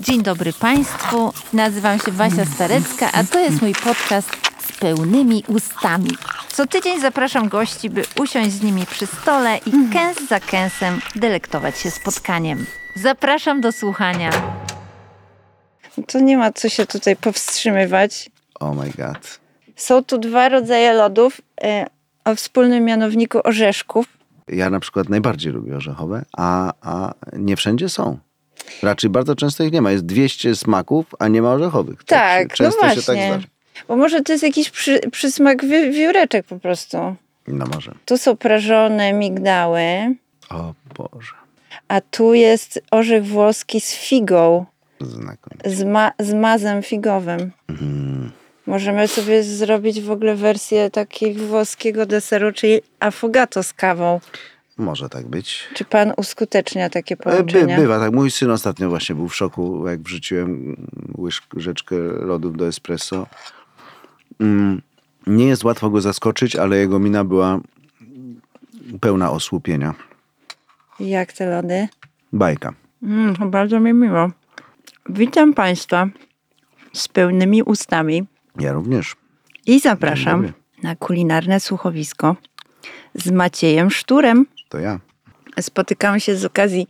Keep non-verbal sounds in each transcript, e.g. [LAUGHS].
Dzień dobry Państwu. Nazywam się Wasia Starecka, a to jest mój podcast z pełnymi ustami. Co tydzień zapraszam gości, by usiąść z nimi przy stole i kęs za kęsem delektować się spotkaniem. Zapraszam do słuchania. To nie ma co się tutaj powstrzymywać. Oh my god. Są tu dwa rodzaje lodów e, o wspólnym mianowniku orzeszków. Ja na przykład najbardziej lubię orzechowe, a, a nie wszędzie są. Raczej bardzo często ich nie ma. Jest 200 smaków, a nie ma orzechowych. Tak, się, no często właśnie. się tak zdarza. Bo może to jest jakiś przy, przysmak wi wióreczek po prostu. No może. Tu są prażone migdały, O Boże. a tu jest orzech włoski z figą, Znakomicie. z, ma z mazem figowym. Mhm. Możemy sobie zrobić w ogóle wersję takiego włoskiego deseru, czyli affogato z kawą. Może tak być. Czy pan uskutecznia takie E, By, połączenia? bywa tak. Mój syn ostatnio właśnie był w szoku, jak wrzuciłem łyż- łyżeczkę lodów do espresso. Mm, Nie jest łatwo go zaskoczyć, ale jego mina była pełna osłupienia. Jak te lody? Bajka. Mm, to bardzo mi miło. Witam Państwa z pełnymi ustami Ja również. i zapraszam na kulinarne słuchowisko z Maciejem Szturem. To ja. Spotykamy się z okazji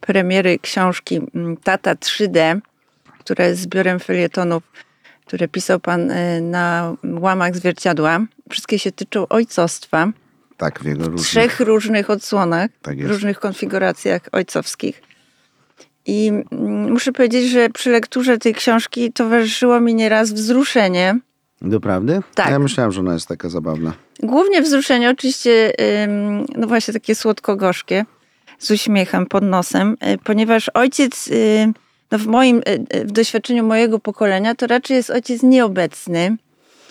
premiery książki mm, Tata 3D, która jest zbiorem felietonów, które pisał Pan y, na łamach zwierciadła. Wszystkie się tyczą ojcostwa. Tak, w jego różnych... trzech różnych odsłonach, Tak różnych konfiguracjach ojcowskich. I mm, muszę powiedzieć, że przy lekturze tej książki towarzyszyło mi nieraz wzruszenie. Doprawdy? Tak. Ja myślałem, że ona jest taka zabawna. Głównie wzruszenie, oczywiście, no właśnie takie słodko-gorzkie, z uśmiechem pod nosem, y, ponieważ ojciec, y, no w moim, y, w doświadczeniu mojego pokolenia, to raczej jest ojciec nieobecny.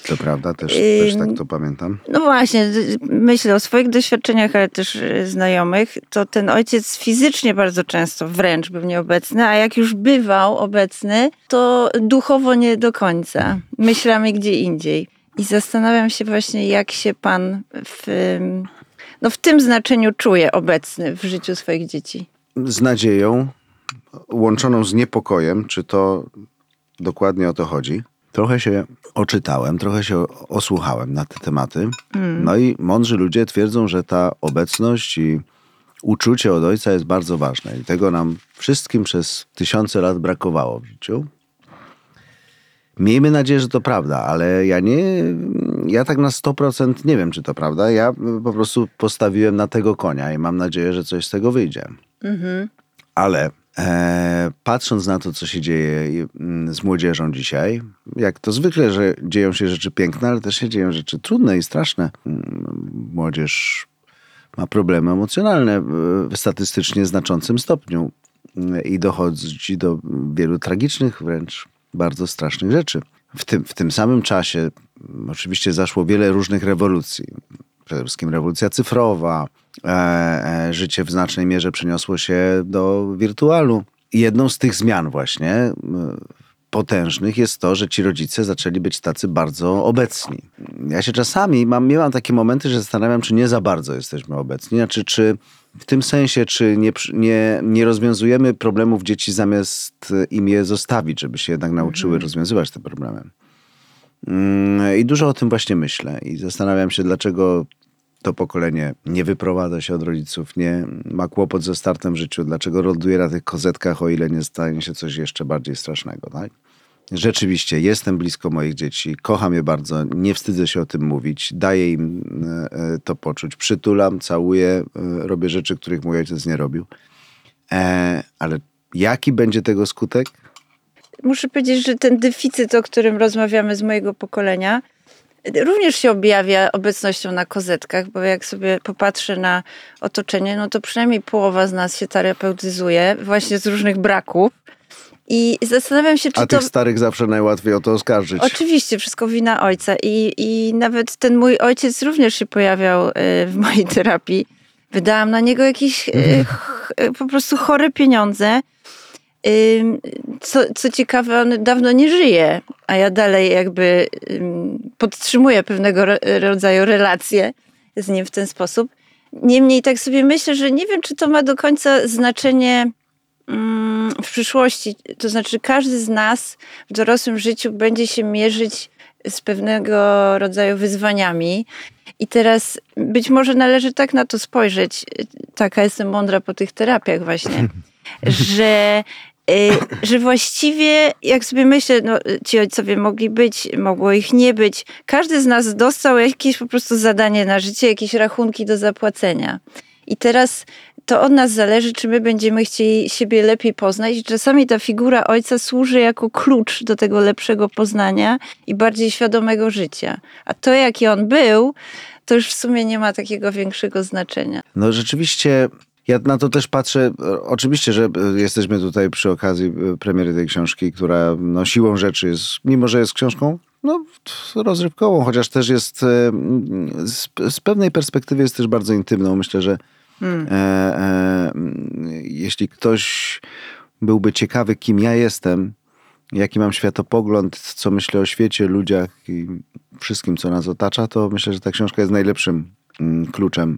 To prawda, też, też tak to pamiętam. No właśnie, myślę o swoich doświadczeniach, ale też znajomych, to ten ojciec fizycznie bardzo często wręcz był nieobecny, a jak już bywał obecny, to duchowo nie do końca. Myślami gdzie indziej. I zastanawiam się właśnie, jak się pan w, no w tym znaczeniu czuje obecny w życiu swoich dzieci. Z nadzieją, łączoną z niepokojem, czy to dokładnie o to chodzi. Trochę się oczytałem, trochę się osłuchałem na te tematy. No i mądrzy ludzie twierdzą, że ta obecność i uczucie od ojca jest bardzo ważne. I tego nam wszystkim przez tysiące lat brakowało w życiu. Miejmy nadzieję, że to prawda, ale ja nie, ja tak na 100% nie wiem, czy to prawda. Ja po prostu postawiłem na tego konia i mam nadzieję, że coś z tego wyjdzie. Ale e, patrząc na to, co się dzieje mm, z młodzieżą dzisiaj, jak to zwykle, że dzieją się rzeczy piękne, ale też się dzieją rzeczy trudne i straszne. Mm, Młodzież ma problemy emocjonalne w statystycznie znaczącym stopniu Mm, i dochodzi do wielu tragicznych, wręcz bardzo strasznych rzeczy. W tym, w tym samym czasie mm, oczywiście zaszło wiele różnych rewolucji. Przede wszystkim rewolucja cyfrowa, e, e, życie w znacznej mierze przeniosło się do wirtualu. Jedną z tych zmian właśnie m, potężnych jest to, że ci rodzice zaczęli być tacy bardzo obecni. Ja się czasami mam, miałam takie momenty, że zastanawiam, czy nie za bardzo jesteśmy obecni, znaczy czy w tym sensie, czy nie, nie, nie rozwiązujemy problemów dzieci zamiast im je zostawić, żeby się jednak nauczyły rozwiązywać te problemy. Mm, I dużo o tym właśnie myślę i zastanawiam się, dlaczego to pokolenie nie wyprowadza się od rodziców, nie ma kłopot ze startem w życiu, dlaczego ląduje na tych kozetkach, o ile nie stanie się coś jeszcze bardziej strasznego. Tak? Rzeczywiście, jestem blisko moich dzieci, kocham je bardzo, nie wstydzę się o tym mówić, daję im e, e, to poczuć, przytulam, całuję, e, robię rzeczy, których mój ojciec nie robił. Ale jaki będzie tego skutek? Muszę powiedzieć, że ten deficyt, o którym rozmawiamy z mojego pokolenia, również się objawia obecnością na kozetkach, bo jak sobie popatrzę na otoczenie, no to przynajmniej połowa z nas się terapeutyzuje właśnie z różnych braków. I zastanawiam się, czy A to... tych starych zawsze najłatwiej o to oskarżyć. Oczywiście, wszystko wina ojca. I, I nawet ten mój ojciec również się pojawiał y, w mojej terapii. Wydałam na niego jakieś y, ch, y, po prostu chore pieniądze. Co, co ciekawe, on dawno nie żyje, a ja dalej jakby ym, podtrzymuję pewnego ro- rodzaju relacje z nim w ten sposób. Niemniej tak sobie myślę, że nie wiem, czy to ma do końca znaczenie w przyszłości, to znaczy każdy z nas w dorosłym życiu będzie się mierzyć z pewnego rodzaju wyzwaniami. I teraz być może należy tak na to spojrzeć, taka jestem mądra po tych terapiach właśnie, [LAUGHS] że y, że właściwie, jak sobie myślę, no, ci ojcowie mogli być, mogło ich nie być. Każdy z nas dostał jakieś po prostu zadanie na życie, jakieś rachunki do zapłacenia. I teraz to od nas zależy, czy my będziemy chcieli siebie lepiej poznać. Czasami ta figura ojca służy jako klucz do tego lepszego poznania i bardziej świadomego życia. A to, jaki on był, to już w sumie nie ma takiego większego znaczenia. No rzeczywiście ja na to też patrzę. Oczywiście, że jesteśmy tutaj przy okazji premiery tej książki, która no, siłą rzeczy jest, mimo że jest książką no, rozrywkową, chociaż też jest z, z pewnej perspektywy jest też bardzo intymną. Myślę, że Hmm. E, e, jeśli ktoś byłby ciekawy, kim ja jestem, jaki mam światopogląd, co myślę o świecie, ludziach i wszystkim, co nas otacza, to myślę, że ta książka jest najlepszym mm, kluczem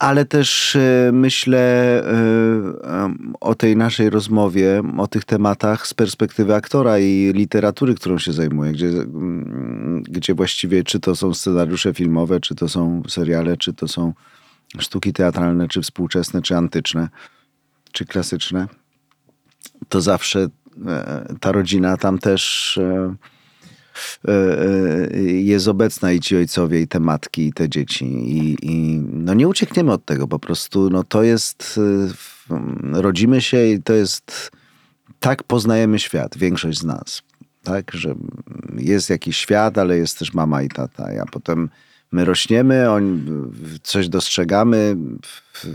ale też e, myślę e, o tej naszej rozmowie, o tych tematach z perspektywy aktora i literatury, którą się zajmuję, gdzie, mm, gdzie właściwie czy to są scenariusze filmowe, czy to są seriale, czy to są sztuki teatralne, czy współczesne, czy antyczne, czy klasyczne, to zawsze e, ta rodzina tam też jest obecna i ci ojcowie, i te matki, i te dzieci. I, i no nie uciekniemy od tego po prostu. No to jest, e, rodzimy się i to jest, tak poznajemy świat, większość z nas. Tak, że jest jakiś świat, ale jest też mama i tata, a potem my rośniemy, on, coś dostrzegamy, E,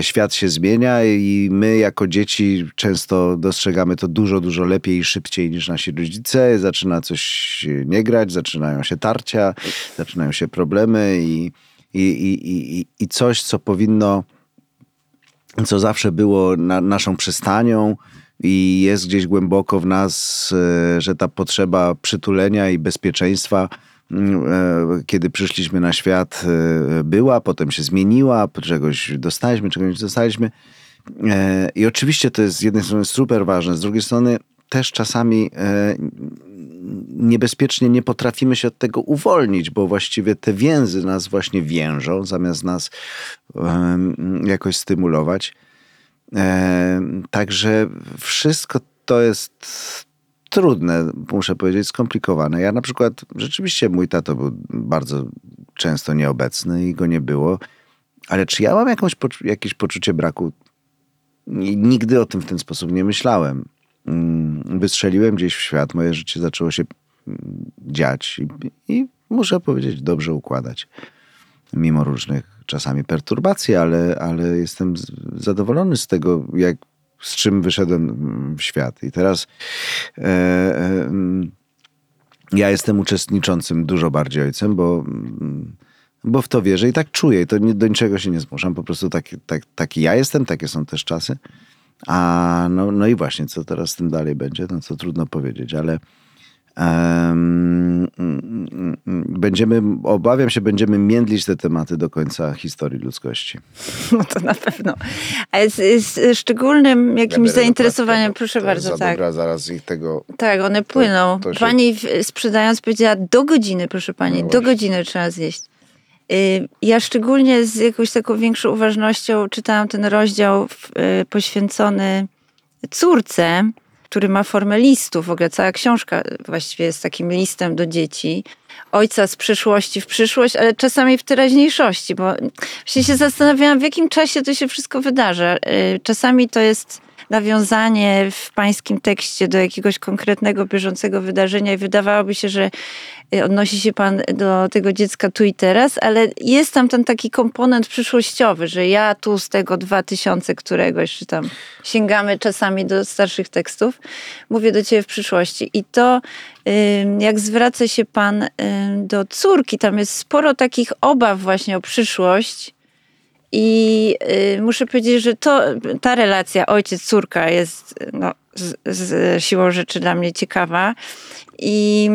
świat się zmienia i my jako dzieci często dostrzegamy to dużo, dużo lepiej i szybciej niż nasi rodzice. Zaczyna coś nie grać, zaczynają się tarcia, zaczynają się problemy i, i, i, i, i coś, co powinno, co zawsze było na, naszą przystanią, i jest gdzieś głęboko w nas, e, że ta potrzeba przytulenia i bezpieczeństwa e, kiedy przyszliśmy na świat, e, była, potem się zmieniła, czegoś dostaliśmy, czegoś dostaliśmy. E, I oczywiście to jest z jednej strony super ważne, z drugiej strony też czasami niebezpiecznie nie potrafimy się od tego uwolnić, bo właściwie te więzy nas właśnie więżą, zamiast nas jakoś stymulować. Także wszystko to jest trudne, muszę powiedzieć, skomplikowane. Ja na przykład, rzeczywiście mój tato był bardzo często nieobecny i go nie było, ale czy ja mam jakąś, jakieś poczucie braku? Nigdy o tym w ten sposób nie myślałem. Mm, wystrzeliłem gdzieś w świat, moje życie zaczęło się mm, dziać i, i muszę powiedzieć, dobrze układać. Mimo różnych czasami perturbacji, ale, ale jestem zadowolony z tego, jak z czym wyszedłem w świat. I teraz e, e, ja jestem uczestniczącym dużo bardziej ojcem, bo, bo w to wierzę i tak czuję. I to nie, do niczego się nie zmuszam. Po prostu taki, tak, taki ja jestem, takie są też czasy. A no, no i właśnie, co teraz z tym dalej będzie, no to trudno powiedzieć, ale będziemy, obawiam się, będziemy międlić te tematy do końca historii ludzkości. No to na pewno. A z, z szczególnym jakimś ja zainteresowaniem, proszę bardzo, tak. Dobra, zaraz ich tego... Tak, one płyną. To, to się... Pani sprzedając powiedziała do godziny, proszę pani, no do godziny trzeba zjeść. Y, ja szczególnie z jakąś taką większą uważnością czytałam ten rozdział y, poświęcony córce, który ma formę listu. W ogóle cała książka właściwie jest takim listem do dzieci. Ojca z przyszłości w przyszłość, ale czasami w teraźniejszości, bo właśnie się zastanawiałam, w jakim czasie to się wszystko wydarza. Y, czasami to jest nawiązanie w pańskim tekście do jakiegoś konkretnego, bieżącego wydarzenia i wydawałoby się, że y, odnosi się pan do tego dziecka tu i teraz, ale jest tam ten taki komponent przyszłościowy, że ja tu z tego 2000 któregoś, czy tam sięgamy czasami do starszych tekstów, mówię do ciebie w przyszłości. I to, jak zwraca się pan do córki, tam jest sporo takich obaw właśnie o przyszłość, I y, muszę powiedzieć, że to, ta relacja ojciec-córka jest no, z, z siłą rzeczy dla mnie ciekawa. I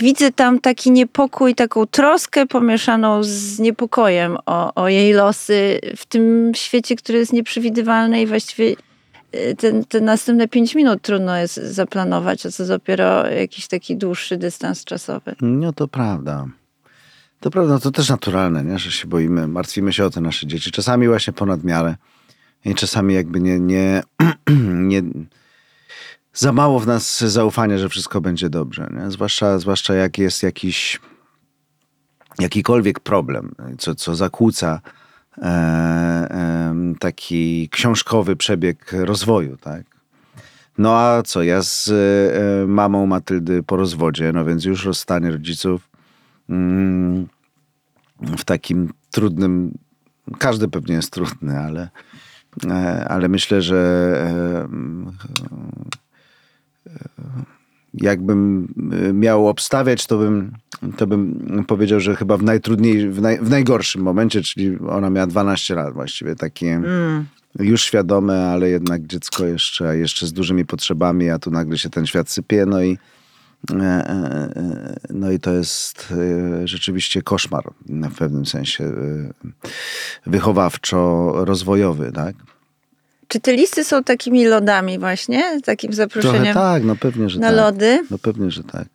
widzę tam taki niepokój, taką troskę pomieszaną z niepokojem o, o jej losy w tym świecie, który jest nieprzewidywalny i właściwie y, te, te następne pięć minut trudno jest zaplanować, a co dopiero jakiś taki dłuższy dystans czasowy. No to prawda. To prawda, to też naturalne, nie? że się boimy, martwimy się o te nasze dzieci. Czasami właśnie ponad miarę. I czasami jakby nie, nie, [CLEARS THROAT] nie za mało w nas zaufania, że wszystko będzie dobrze. Nie? Zwłaszcza, zwłaszcza jak jest jakiś jakikolwiek problem, co, co zakłóca e, e, taki książkowy przebieg rozwoju, tak? No a co, ja z e, mamą Matyldy po rozwodzie, no więc już rozstanie rodziców w takim trudnym, każdy pewnie jest trudny, ale, e, ale myślę, że e, jakbym e, miał obstawiać, to bym, to bym powiedział, że chyba w, najtrudniej, w, naj, w najgorszym momencie, czyli ona miała 12 lat właściwie, takie mm. już świadome, ale jednak dziecko jeszcze, jeszcze z dużymi potrzebami, a tu nagle się ten świat sypie, no i no i to jest rzeczywiście koszmar w pewnym sensie wychowawczo-rozwojowy, tak? Czy te listy są takimi lodami właśnie? Takim zaproszeniem Trochę tak, no pewnie, że na tak. lody? No pewnie, że tak.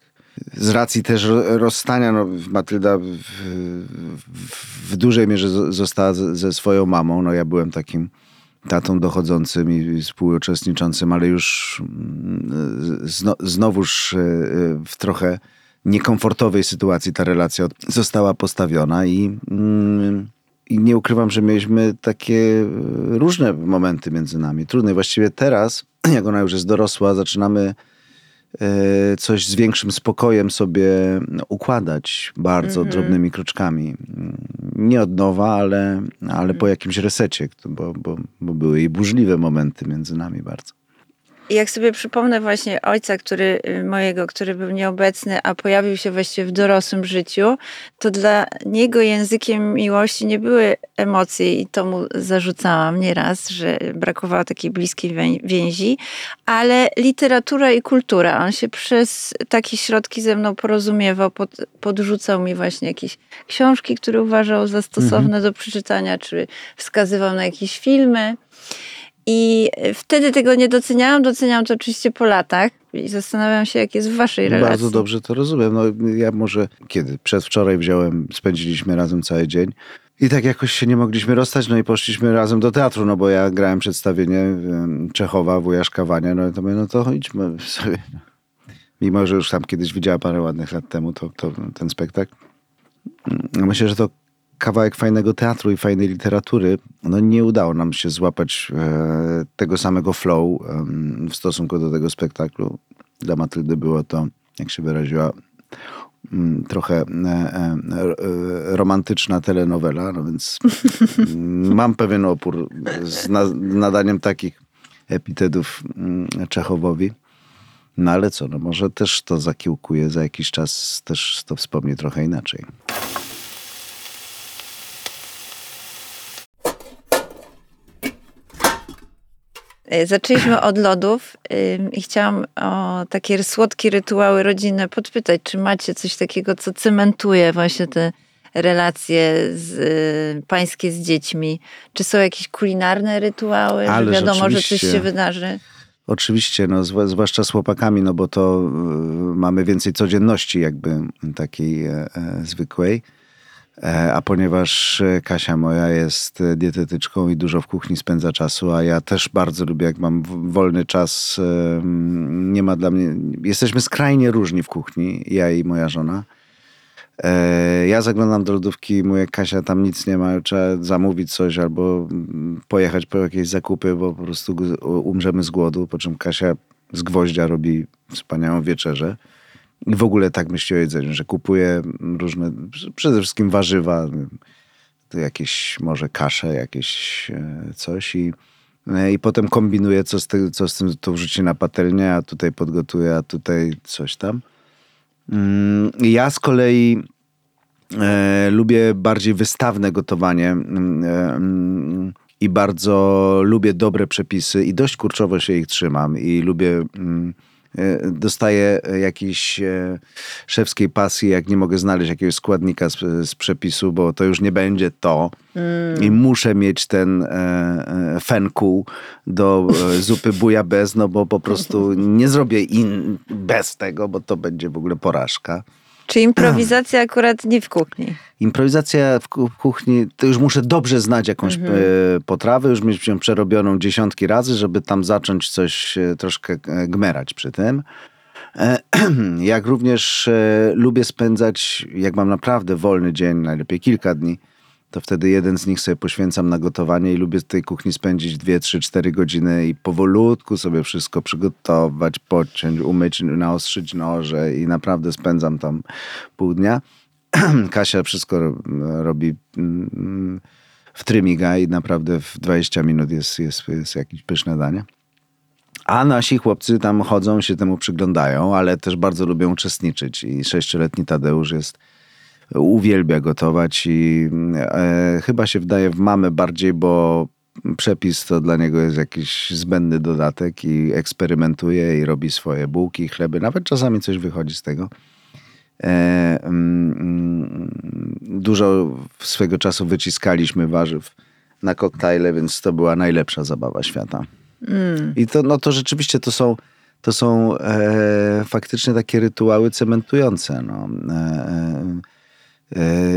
Z racji też rozstania, no, Matylda w, w, w dużej mierze została ze swoją mamą. No ja byłem takim tatą dochodzącym i współuczestniczącym, ale już mm, zno, znowuż e, w trochę niekomfortowej sytuacji ta relacja została postawiona i mm, i nie ukrywam, że mieliśmy takie e, różne momenty między nami. Trudne. Właściwie teraz, [CLEARS THROAT] jak ona już jest dorosła, zaczynamy coś z większym spokojem sobie układać bardzo mm -hmm. drobnymi kroczkami. Nie od nowa, ale, ale po jakimś resecie, bo, bo, bo były i burzliwe momenty między nami bardzo. I jak sobie przypomnę właśnie ojca, który y, mojego, który był nieobecny, a pojawił się właściwie w dorosłym życiu, to dla niego językiem miłości nie były emocje i to mu zarzucałam nieraz, że brakowało takiej bliskiej więzi, ale literatura i kultura. On się przez takie środki ze mną porozumiewał, pod, podrzucał mi właśnie jakieś książki, które uważał za stosowne mhm. do przeczytania, czy wskazywał na jakieś filmy. I wtedy tego nie doceniałam, doceniałam to oczywiście po latach i zastanawiam się, jak jest w waszej relacji. Bardzo dobrze to rozumiem. No, ja może kiedy? Przedwczoraj wziąłem, spędziliśmy razem cały dzień. I tak jakoś się nie mogliśmy rozstać, no i poszliśmy razem do teatru, no bo ja grałem przedstawienie Czechowa, Wujaszka Wania, no to mówię, no to chodźmy sobie. Mimo, że już tam kiedyś widziała parę ładnych lat temu to, to ten spektakl. Myślę, że to kawałek fajnego teatru i fajnej literatury, no nie udało nam się złapać e, tego samego flow e, w stosunku do tego spektaklu. Dla Matyldy było to, jak się wyraziła, m, trochę e, e romantyczna telenowela, no więc [LAUGHS] mam pewien opór z na, nadaniem takich epitetów Czechowowi. No ale co, no może też to zakiełkuje, za jakiś czas też to wspomni trochę inaczej. Zaczęliśmy od lodów i chciałam o takie słodkie rytuały rodzinne podpytać, czy macie coś takiego, co cementuje właśnie te relacje z, y, pańskie z dziećmi? Czy są jakieś kulinarne rytuały, że wiadomo, że coś się wydarzy? Oczywiście, no, zwłaszcza z chłopakami, no bo to y, mamy więcej codzienności jakby takiej e, e, zwykłej. E, a ponieważ e, Kasia moja jest e, dietetyczką i dużo w kuchni spędza czasu, a ja też bardzo lubię, jak mam wolny czas, nie ma dla mnie. Jesteśmy skrajnie różni w kuchni, ja i moja żona. Ja zaglądam do lodówki, mówię, Kasia, tam nic nie ma, trzeba zamówić coś albo mm, pojechać po jakieś zakupy, bo po prostu umrzemy z głodu. Po czym Kasia z gwoździa robi wspaniałą wieczerzę. W ogóle tak myśli o jedzeniu, że kupuje różne, przede wszystkim warzywa, jakieś może kasze, jakieś e, coś i, e, i potem kombinuje, co z, co z tym to wrzuci na patelnię, a tutaj podgotuje, a tutaj coś tam. Mm, ja z kolei E, lubię bardziej wystawne gotowanie mm, e, mm, i bardzo lubię dobre przepisy i dość kurczowo się ich trzymam i lubię e, dostaję jakiejś e, szewskiej pasji, jak nie mogę znaleźć jakiegoś składnika z, z przepisu, bo to już nie będzie to i muszę mieć ten e, e, do e, zupy buja bez, no bo po prostu nie zrobię in, bez tego, bo to będzie w ogóle porażka. Czy improwizacja akurat nie w kuchni? Improwizacja w ku- w kuchni, to już muszę dobrze znać jakąś e, potrawę, już mieć ją przerobioną dziesiątki razy, żeby tam zacząć coś e, troszkę e, gmerać przy tym. [CLEARS THROAT] Jak również lubię spędzać, jak mam naprawdę wolny dzień, najlepiej kilka dni, to wtedy jeden z nich sobie poświęcam na gotowanie i lubię w tej kuchni spędzić 2, 3, 4 godziny i powolutku sobie wszystko przygotować, podciąć, umyć, naostrzyć noże i naprawdę spędzam tam pół dnia. [CLEARS THROAT] Kasia wszystko ro- robi mm, w trymiga i naprawdę w 20 minut jest, jest, jest jakieś pyszne danie. A nasi chłopcy tam chodzą, się temu przyglądają, ale też bardzo lubią uczestniczyć. I sześcioletni Tadeusz jest, uwielbia gotować i e, chyba się wdaje w mamę bardziej, bo przepis to dla niego jest jakiś zbędny dodatek i eksperymentuje i robi swoje bułki, chleby. Nawet czasami coś wychodzi z tego. E, mm, mm, dużo swego czasu wyciskaliśmy warzyw na koktajle, więc to była najlepsza zabawa świata. I to, no to rzeczywiście to są, to są e, faktycznie takie rytuały cementujące. No. E, e,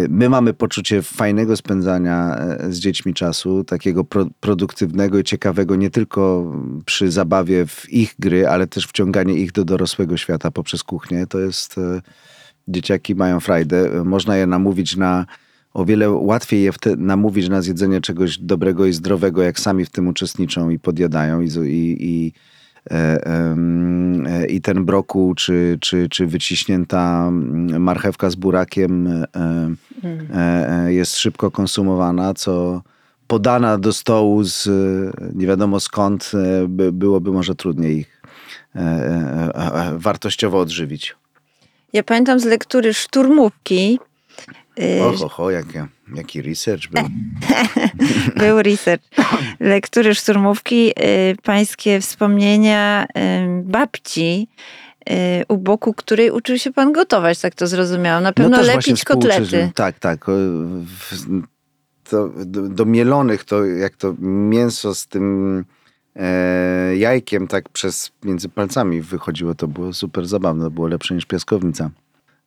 my mamy poczucie fajnego spędzania e, z dziećmi czasu, takiego pro, produktywnego i ciekawego, nie tylko przy zabawie w ich gry, ale też wciąganie ich do dorosłego świata poprzez kuchnię. To jest. E, dzieciaki mają frajdę. Można je namówić na. O wiele łatwiej je wte, namówić na zjedzenie czegoś dobrego i zdrowego, jak sami w tym uczestniczą i podjadają. I, i, i, e, e, i ten brokuł, czy, czy, czy wyciśnięta mm, marchewka z burakiem e, e, e, jest szybko konsumowana, co podana do stołu z e, nie wiadomo skąd, e, by, byłoby może trudniej ich e, e, e, wartościowo odżywić. Ja pamiętam z lektury szturmówki, Oho, ho, jak, jaki research był. [LAUGHS] był research, lektury szturmówki, y, pańskie wspomnienia y, babci, y, u boku której uczył się pan gotować, tak to zrozumiałam. Na pewno No lepić kotlety. Tak, tak. To, do, do mielonych to jak to mięso z tym e, jajkiem tak przez między palcami wychodziło, to było super zabawne, to było lepsze niż piaskownica.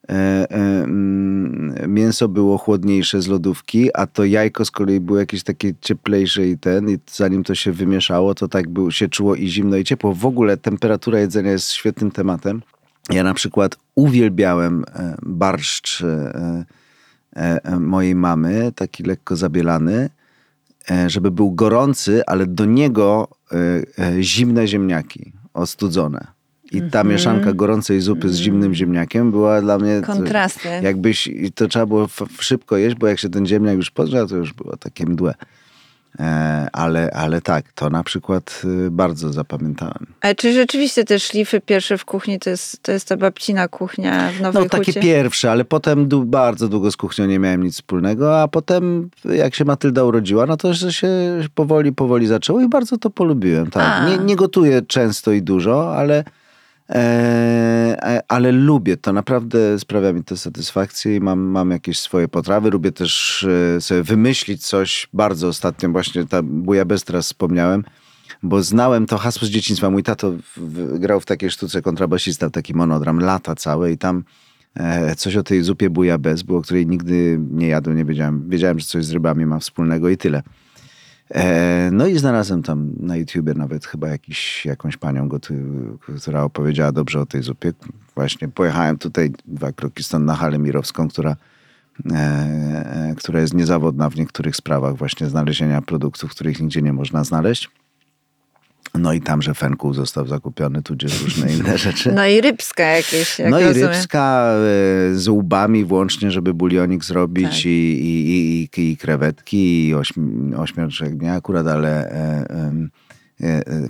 E, e, mm, mięso było chłodniejsze z lodówki, a to jajko z kolei było jakieś takie cieplejsze i ten, i zanim to się wymieszało, to tak był, się czuło i zimno i ciepło. W ogóle temperatura jedzenia jest świetnym tematem. Ja na przykład uwielbiałem e, barszcz mojej mamy, taki lekko zabielany, żeby był gorący, ale do niego zimne ziemniaki, ostudzone. I ta mieszanka gorącej zupy z zimnym ziemniakiem była dla mnie... to- Kontrasty. Jakbyś, i to trzeba było szybko jeść, bo jak się ten ziemniak już podgrzał, to już było takie mdłe. E, ale, ale tak, to na przykład y, bardzo zapamiętałem. Ale czy rzeczywiście te szlify pierwsze w kuchni to jest, to jest ta babcina kuchnia w Nowej No takie Hucie? pierwsze, ale potem bardzo długo z kuchnią nie miałem nic wspólnego, a potem jak się Matylda urodziła, no to się powoli, powoli zaczęło i bardzo to polubiłem. Tak. A. Nie, nie gotuję często i dużo, ale, e, e, ale lubię to. Naprawdę sprawia mi to satysfakcję i mam, mam jakieś swoje potrawy. Lubię też e, sobie wymyślić coś. Bardzo ostatnio właśnie ta bujabez teraz wspomniałem, bo znałem to hasło z dzieciństwa. Mój tato grał w takiej sztuce kontrabasista, w taki monodram, lata całe i tam coś o tej zupie bujabez było, której nigdy nie jadłem, nie wiedziałem. Wiedziałem, że coś z rybami ma wspólnego i tyle. E, no i znalazłem tam na YouTubie nawet chyba jakiś, jakąś panią, która opowiedziała dobrze o tej zupie. Właśnie pojechałem tutaj dwa kroki stąd na halę mirowską, która, e, e, która jest niezawodna w niektórych sprawach właśnie znalezienia produktów, których nigdzie nie można znaleźć. No i tam, że fenkuł został zakupiony, tudzież różne inne [LAUGHS] rzeczy. No i rybska jakieś, jak No i rozumiem. rybska e, z łbami włącznie, żeby bulionik zrobić Tak. i, i, i, i krewetki i ośm, ośmiorczek nie akurat, ale e,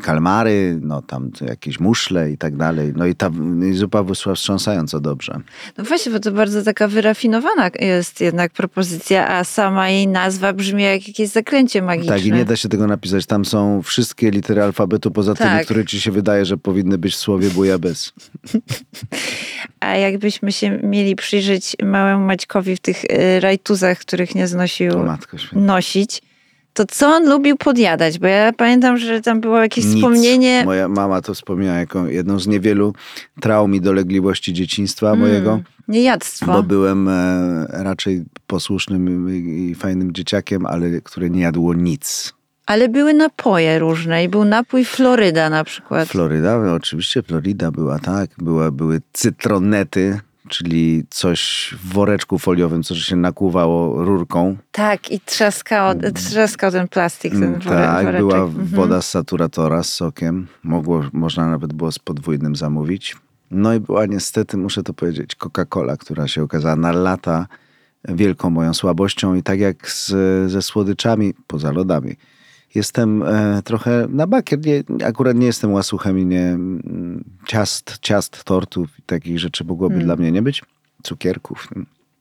kalmary, no tam jakieś muszle i tak dalej. No i ta i zupa wyszła wstrząsająco dobrze. No właśnie, bo to bardzo taka wyrafinowana jest jednak propozycja, a sama jej nazwa brzmi jak jakieś zaklęcie magiczne. Tak, i nie da się tego napisać. Tam są wszystkie litery alfabetu poza tymi, Tak. które ci się wydaje, że powinny być w słowie bujabes. [LAUGHS] A jakbyśmy się mieli przyjrzeć małemu Maćkowi w tych y, rajtuzach, których nie znosił nosić, to co on lubił podjadać? Bo ja pamiętam, że tam było jakieś Nic. wspomnienie... Moja mama to wspomniała jako jedną z niewielu traum i dolegliwości dzieciństwa Mm. mojego. Niejadztwo. Bo byłem e, raczej posłusznym i fajnym dzieciakiem, ale które nie jadło nic. Ale były napoje różne i był napój Floryda na przykład. Floryda, oczywiście Florida była, tak. Była, były cytronety, czyli coś w woreczku foliowym, co się nakłuwało rurką. tak, i trzaskał, trzaskał ten plastik, ten Mm, tak, woreczek. była Mhm. woda z saturatora z sokiem. Mogło, można nawet było z podwójnym zamówić. No i była niestety, muszę to powiedzieć, Coca-Cola, która się okazała na lata wielką moją słabością i tak jak z, ze słodyczami, poza lodami, jestem e, trochę na bakier. Nie, akurat nie jestem łasuchem i nie mm, ciast, ciast, tortów i takich rzeczy mogłoby Hmm. dla mnie nie być. Cukierków.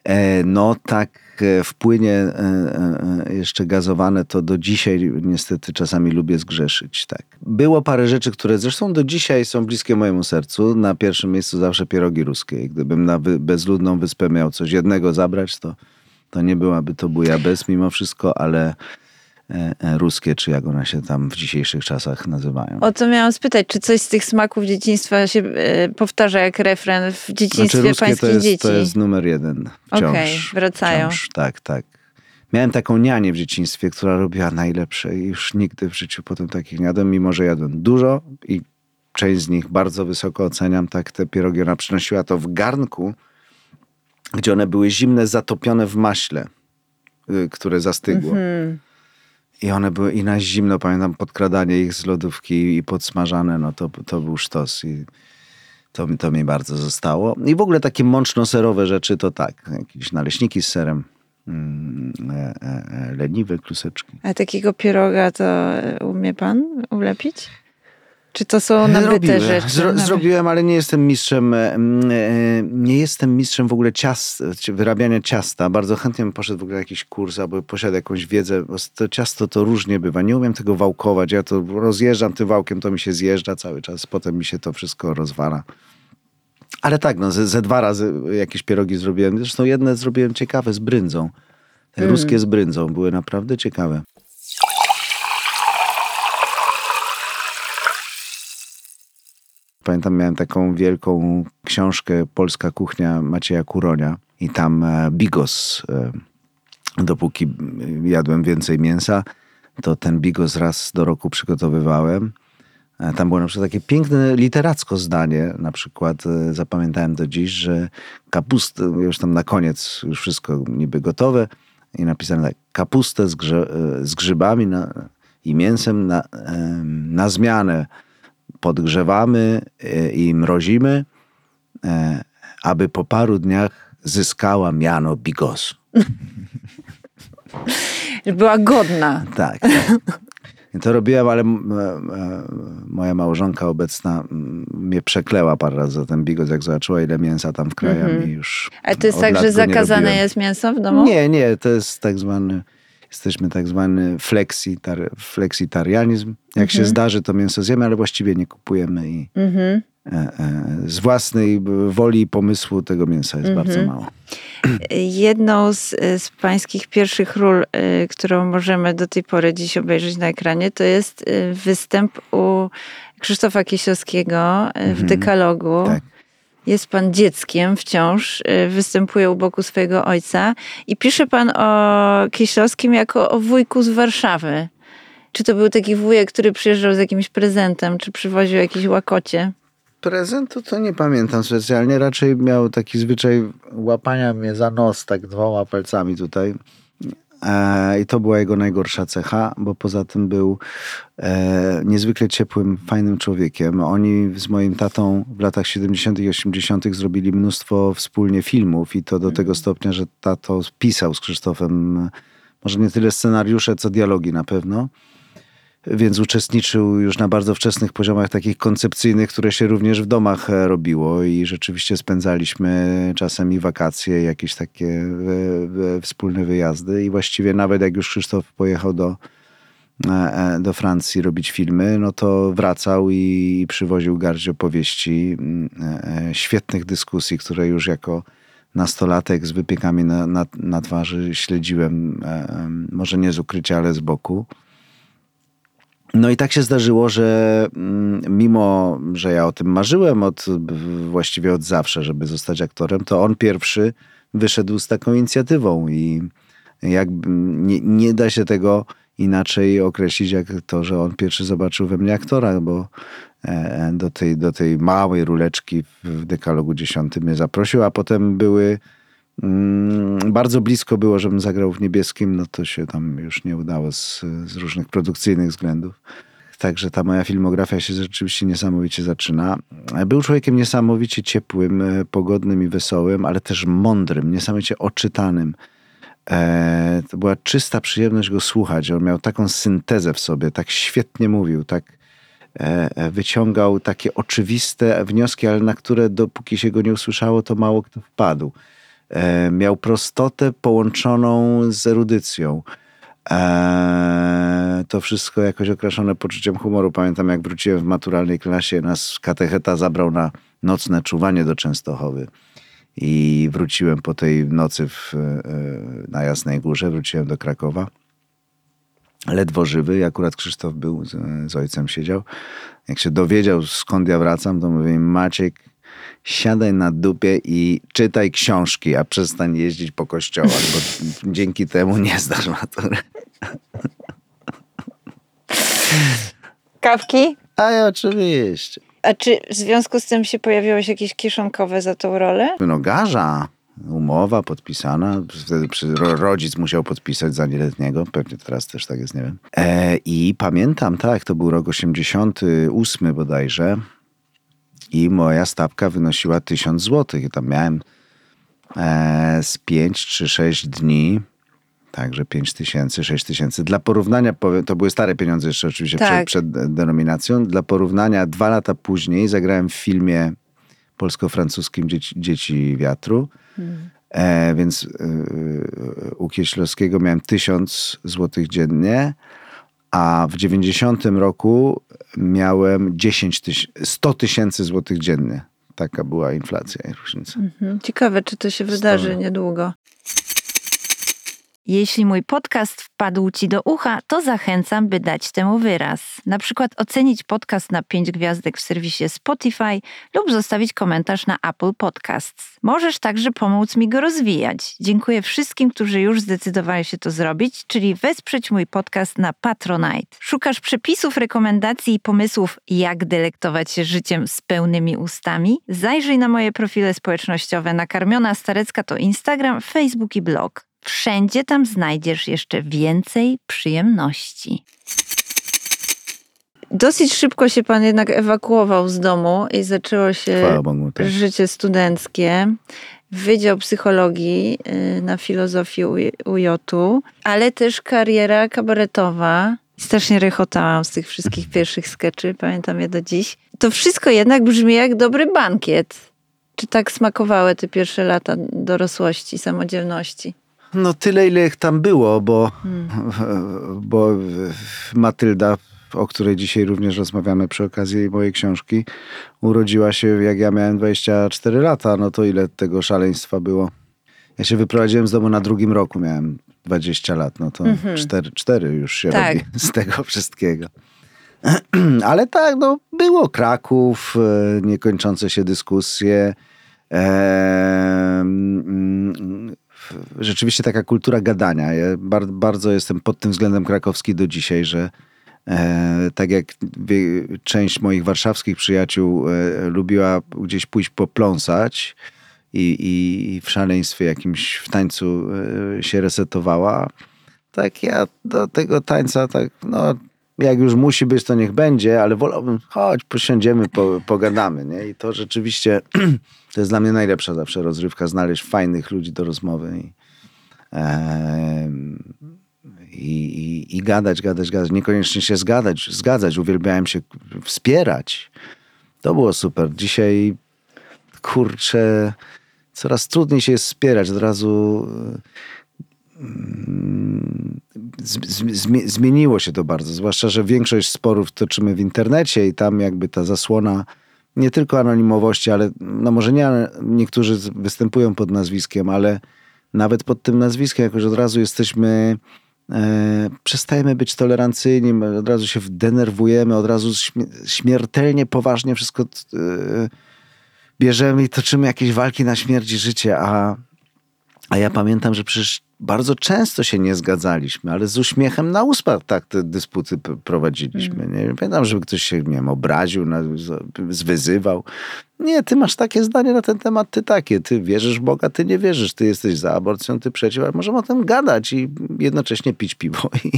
E, no tak e, wpłynie e, e, e, jeszcze gazowane, to do dzisiaj niestety czasami lubię zgrzeszyć. Tak. Było parę rzeczy, które zresztą do dzisiaj są bliskie mojemu sercu. Na pierwszym miejscu zawsze pierogi ruskie. Gdybym na wy, bezludną wyspę miał coś jednego zabrać, to, to nie byłaby to buja bez mimo wszystko, ale ruskie, czy jak one się tam w dzisiejszych czasach nazywają. O to miałam spytać, czy coś z tych smaków dzieciństwa się e, powtarza jak refren w dzieciństwie Znaczy, pańskich to jest, dzieci? to jest numer jeden. Okej, wracają. Wciąż, tak, tak. Miałem taką nianię w dzieciństwie, która robiła najlepsze i już nigdy w życiu potem takich nie jadłem, mimo że jadłem dużo i część z nich bardzo wysoko oceniam. Tak, te pierogi ona przynosiła to w garnku, gdzie one były zimne, zatopione w maśle, y, które zastygło. Mhm. I one były i na zimno, pamiętam podkradanie ich z lodówki i podsmażane, no to, to był sztos i to, to mi bardzo zostało. I w ogóle takie mączno-serowe rzeczy to tak, jakieś naleśniki z serem, mm, e, e, e, leniwe kluseczki. A takiego pieroga to umie pan ulepić? Czy to są nabyte Zrobiłem, rzeczy? Zro, zrobiłem, ale nie jestem mistrzem, e, mm, nie jestem mistrzem w ogóle ciast, wyrabiania ciasta. Bardzo chętnie bym poszedł w ogóle na jakiś kurs albo posiadł jakąś wiedzę, bo to ciasto to różnie bywa. Nie umiem tego wałkować. Ja to rozjeżdżam tym wałkiem, to mi się zjeżdża cały czas, potem mi się to wszystko rozwala. Ale tak, no, ze, ze dwa razy jakieś pierogi zrobiłem. Zresztą jedne zrobiłem ciekawe z bryndzą. Te ruskie z bryndzą były naprawdę ciekawe. Pamiętam, miałem taką wielką książkę Polska kuchnia Macieja Kuronia i tam e, bigos, e, dopóki e, jadłem więcej mięsa, to ten bigos raz do roku przygotowywałem. Tam było na przykład takie piękne literacko zdanie, na przykład zapamiętałem do dziś, że kapustę, już tam na koniec, już wszystko niby gotowe i napisane tak, kapustę z, grze, z grzybami na, i mięsem na, na zmianę podgrzewamy e, i mrozimy, e, aby po paru dniach zyskała miano bigosu. Była godna. Tak. tak. To robiłem, ale e, moja małżonka obecna mnie przekleła parę razy za ten bigos, jak zobaczyła ile mięsa tam wkrajam i już Ale to jest tak, że zakazane jest mięso w domu? Nie, nie, to jest tak zwany, jesteśmy tak zwany flexitar, fleksitarianizm. Jak się zdarzy, to mięso zjemy, ale właściwie nie kupujemy i Mhm. e, e, z własnej woli i pomysłu tego mięsa jest bardzo mało. Jedną z, z pańskich pierwszych ról, którą możemy do tej pory dziś obejrzeć na ekranie, to jest występ u Krzysztofa Kieślowskiego y, w Dekalogu. Tak. Jest pan dzieckiem wciąż, y, występuje u boku swojego ojca i pisze pan o Kieślowskim jako o wujku z Warszawy. Czy to był taki wujek, który przyjeżdżał z jakimś prezentem, czy przywoził jakieś łakocie? Prezentu to nie pamiętam specjalnie. Raczej miał taki zwyczaj łapania mnie za nos tak dwoma palcami tutaj. E, I to była jego najgorsza cecha, bo poza tym był e, niezwykle ciepłym, fajnym człowiekiem. Oni z moim tatą w latach 70. i 80. zrobili mnóstwo wspólnie filmów i to do tego stopnia, że tato pisał z Krzysztofem może nie tyle scenariusze, co dialogi na pewno. Więc uczestniczył już na bardzo wczesnych poziomach takich koncepcyjnych, które się również w domach e, robiło i rzeczywiście spędzaliśmy czasem i wakacje, jakieś takie e, e, wspólne wyjazdy i właściwie nawet jak już Krzysztof pojechał do, do Francji robić filmy, no to wracał i przywoził garść opowieści, mm, świetnych dyskusji, które już jako nastolatek z wypiekami na, na, na twarzy śledziłem, może nie z ukrycia, ale z boku. No i tak się zdarzyło, że mm, mimo, że ja o tym marzyłem od, właściwie od zawsze, żeby zostać aktorem, to on pierwszy wyszedł z taką inicjatywą i jakby nie, nie da się tego inaczej określić, jak to, że on pierwszy zobaczył we mnie aktora, bo e, do tej, do tej małej ruleczki w dekalogu dziesiątym mnie zaprosił, a potem były Mm, bardzo blisko było, żebym zagrał w niebieskim, no to się tam już nie udało z, z różnych produkcyjnych względów. Także ta moja filmografia się rzeczywiście niesamowicie zaczyna. Był człowiekiem niesamowicie ciepłym, e, pogodnym i wesołym, ale też mądrym, niesamowicie oczytanym. E, to była czysta przyjemność go słuchać. On miał taką syntezę w sobie, tak świetnie mówił, tak e, wyciągał takie oczywiste wnioski, ale na które dopóki się go nie usłyszało, to mało kto wpadł. E, miał prostotę połączoną z erudycją. E, to wszystko jakoś okraszone poczuciem humoru. Pamiętam, jak wróciłem w maturalnej klasie, nas katecheta zabrał na nocne czuwanie do Częstochowy. I wróciłem po tej nocy w, e, na Jasnej Górze, wróciłem do Krakowa. Ledwo żywy, i akurat Krzysztof był, z, z ojcem siedział. Jak się dowiedział, skąd ja wracam, to mówi, Maciek, siadaj na dupie i czytaj książki, a przestań jeździć po kościołach, bo [LAUGHS] dzięki temu nie zdasz matury. Kawki? A ja oczywiście. A czy w związku z tym się pojawiło się jakieś kieszonkowe za tą rolę? No garza, umowa podpisana, wtedy przy, ro, rodzic musiał podpisać za nieletniego, pewnie teraz też tak jest, nie wiem. E, I pamiętam, tak, to był rok 88 bodajże i moja stawka wynosiła 1000 zł. I tam miałem e, z 5 czy 6 dni, także 5 tysięcy, 6 tysięcy. Dla porównania, powiem, to były stare pieniądze jeszcze oczywiście Tak. przed, przed denominacją. Dla porównania, dwa lata później zagrałem w filmie polsko-francuskim Dzieci, Dzieci Wiatru. E, więc e, u Kieślowskiego miałem 1000 złotych dziennie, a w 90 roku miałem 10 tyś- 100 tysięcy złotych dziennie. Taka była inflacja i różnica. Mhm. Ciekawe, czy to się wydarzy niedługo. Jeśli mój podcast wpadł Ci do ucha, to zachęcam, by dać temu wyraz. Na przykład ocenić podcast na 5 gwiazdek w serwisie Spotify lub zostawić komentarz na Apple Podcasts. Możesz także pomóc mi go rozwijać. Dziękuję wszystkim, którzy już zdecydowali się to zrobić, czyli wesprzeć mój podcast na Patronite. Szukasz przepisów, rekomendacji i pomysłów, jak delektować się życiem z pełnymi ustami? Zajrzyj na moje profile społecznościowe. Nakarmiona Starecka to Instagram, Facebook i blog. Wszędzie tam znajdziesz jeszcze więcej przyjemności. Dosyć szybko się pan jednak ewakuował z domu i zaczęło się. Tak. życie studenckie. Wydział Psychologii y, na filozofii UJ-u, ale też kariera kabaretowa. Strasznie rechotałam z tych wszystkich pierwszych skeczy, pamiętam je do dziś. To wszystko jednak brzmi jak dobry bankiet. Czy tak smakowały te pierwsze lata dorosłości, samodzielności? No tyle, ile ich tam było, bo, bo Matylda, o której dzisiaj również rozmawiamy przy okazji mojej książki, urodziła się jak ja miałem 24 lata. No to ile tego szaleństwa było? Ja się wyprowadziłem z domu na drugim roku, miałem 20 lat, no to cztery, cztery już się Tak. robi z tego wszystkiego. [CLEARS THROAT] Ale tak, no było Kraków, e, niekończące się dyskusje. Em, rzeczywiście taka kultura gadania. Ja bar, bardzo jestem pod tym względem krakowski do dzisiaj, że e, tak jak część moich warszawskich przyjaciół e, lubiła gdzieś pójść popląsać i, i w szaleństwie jakimś w tańcu e, się resetowała, tak ja do tego tańca tak, no jak już musi być, to niech będzie, ale wolałbym, chodź, posiądziemy, po, pogadamy, nie? I to rzeczywiście, [CLEARS THROAT] to jest dla mnie najlepsza zawsze rozrywka, znaleźć fajnych ludzi do rozmowy i, i, i, i gadać, gadać, gadać. Niekoniecznie się zgadać, zgadzać. Uwielbiałem się wspierać. To było super. Dzisiaj, kurczę, coraz trudniej się jest wspierać. Od razu zmieniło się to bardzo. Zwłaszcza, że większość sporów toczymy w internecie i tam jakby ta zasłona nie tylko anonimowości, ale no może nie, niektórzy występują pod nazwiskiem, ale nawet pod tym nazwiskiem jakoś od razu jesteśmy, e, przestajemy być tolerancyjni, od razu się denerwujemy, od razu śmie- śmiertelnie poważnie wszystko e, bierzemy i toczymy jakieś walki na śmierć i życie, a, a ja pamiętam, że przecież bardzo często się nie zgadzaliśmy, ale z uśmiechem na ustach tak te dysputy prowadziliśmy. Nie pamiętam, żeby ktoś się, nie wiem, obraził, zwyzywał. Nie, ty masz takie zdanie na ten temat, ty takie. Ty wierzysz w Boga, ty nie wierzysz. Ty jesteś za aborcją, ty przeciw, ale możemy o tym gadać i jednocześnie pić piwo i,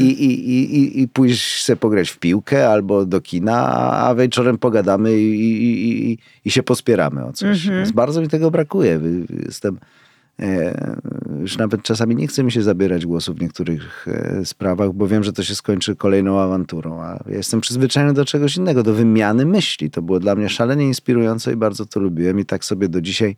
i, i, i, i, i pójść sobie pograć w piłkę albo do kina, a wieczorem pogadamy i, i, i, i się pospieramy o coś. Więc bardzo mi tego brakuje. Jestem... E, już nawet czasami nie chce mi się zabierać głosu w niektórych e, sprawach, bo wiem, że to się skończy kolejną awanturą, a ja jestem przyzwyczajony do czegoś innego, do wymiany myśli. To było dla mnie szalenie inspirujące i bardzo to lubiłem i tak sobie do dzisiaj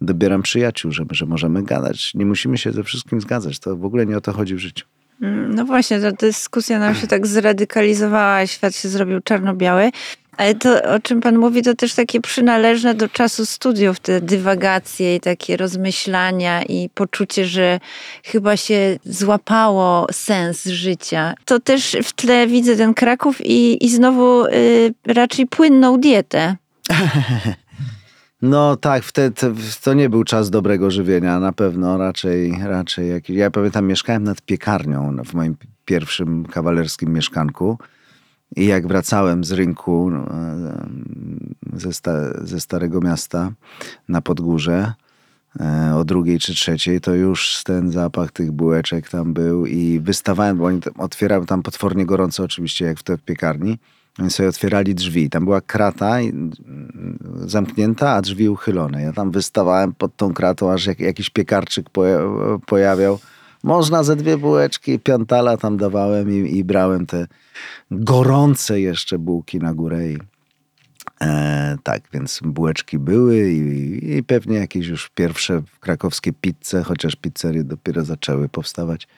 dobieram przyjaciół, że, że możemy gadać. Nie musimy się ze wszystkim zgadzać. To w ogóle nie o to chodzi w życiu. Mm, No właśnie, ta dyskusja nam się tak zradykalizowała, świat się zrobił czarno-biały. Ale to, o czym pan mówi, to też takie przynależne do czasu studiów, te dywagacje i takie rozmyślania i poczucie, że chyba się złapało sens życia. To też w tle widzę ten Kraków i, i znowu y, raczej płynną dietę. [LAUGHS] No tak, wtedy to nie był czas dobrego żywienia, na pewno raczej, raczej jakiś. Ja pamiętam, mieszkałem nad piekarnią w moim pierwszym kawalerskim mieszkanku. I jak wracałem z rynku e, ze, sta, ze Starego Miasta na Podgórze e, o drugiej czy trzeciej, to już ten zapach tych bułeczek tam był i wystawałem, bo oni otwierały tam potwornie gorąco oczywiście, jak w tej piekarni. Oni sobie otwierali drzwi. Tam była krata mm, zamknięta, a drzwi uchylone. Ja tam wystawałem pod tą kratą, aż jak, jakiś piekarczyk poja- pojawiał. Można ze dwie bułeczki, piątala tam dawałem i, i brałem te gorące jeszcze bułki na górę. I, e, tak, więc bułeczki były i, i pewnie jakieś już pierwsze krakowskie pizze, chociaż pizzerie dopiero zaczęły powstawać.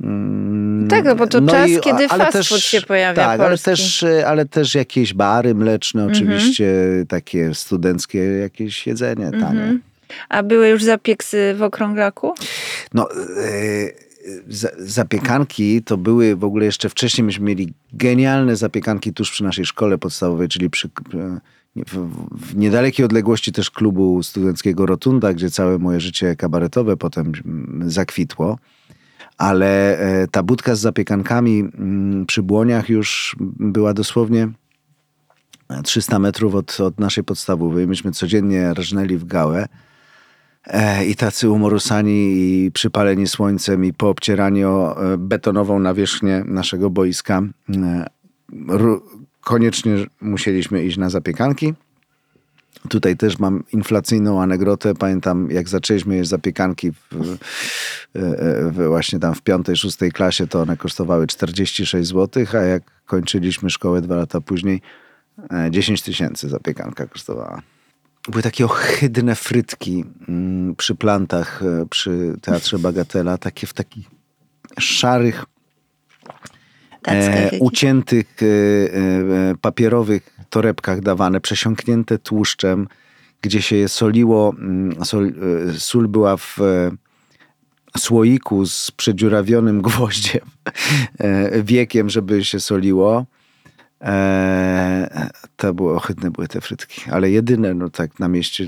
Mm, Tak, no bo to czas, i- kiedy fast food się pojawia Tak, ale też, ale też jakieś bary mleczne, Mhm. oczywiście, takie studenckie jakieś jedzenie tanie. Mhm. A były już zapieksy w okrąglaku? No, e, za- zapiekanki to były w ogóle jeszcze wcześniej, myśmy mieli genialne zapiekanki tuż przy naszej szkole podstawowej, czyli przy, e, w, w niedalekiej odległości też klubu studenckiego Rotunda, gdzie całe moje życie kabaretowe potem mm, zakwitło. Ale e, ta budka z zapiekankami mm, przy Błoniach już była dosłownie 300 metrów od, od naszej podstawowej. Myśmy codziennie rżnęli w gałę. E, I tacy umorusani i przypaleni słońcem i poobcierani o e, betonową nawierzchnię naszego boiska. E, koniecznie musieliśmy iść na zapiekanki. Tutaj też mam inflacyjną anegdotę. Pamiętam, jak zaczęliśmy jeść zapiekanki w, w, właśnie tam w piątej, szóstej klasie, to one kosztowały 46 zł, a jak kończyliśmy szkołę dwa lata później, e, 10 tysięcy zapiekanka kosztowała. Były takie ohydne frytki mm, przy plantach, e, przy Teatrze Bagatela, takie w takich szarych, e, uciętych e, e, papierowych torebkach dawane, przesiąknięte tłuszczem, gdzie się je soliło. mm, Sol, e, sól była w e, słoiku z przedziurawionym [LAUGHS] gwoździem, e, wiekiem, żeby się soliło. E, to były ohydne były te frytki, ale jedyne, no tak na mieście,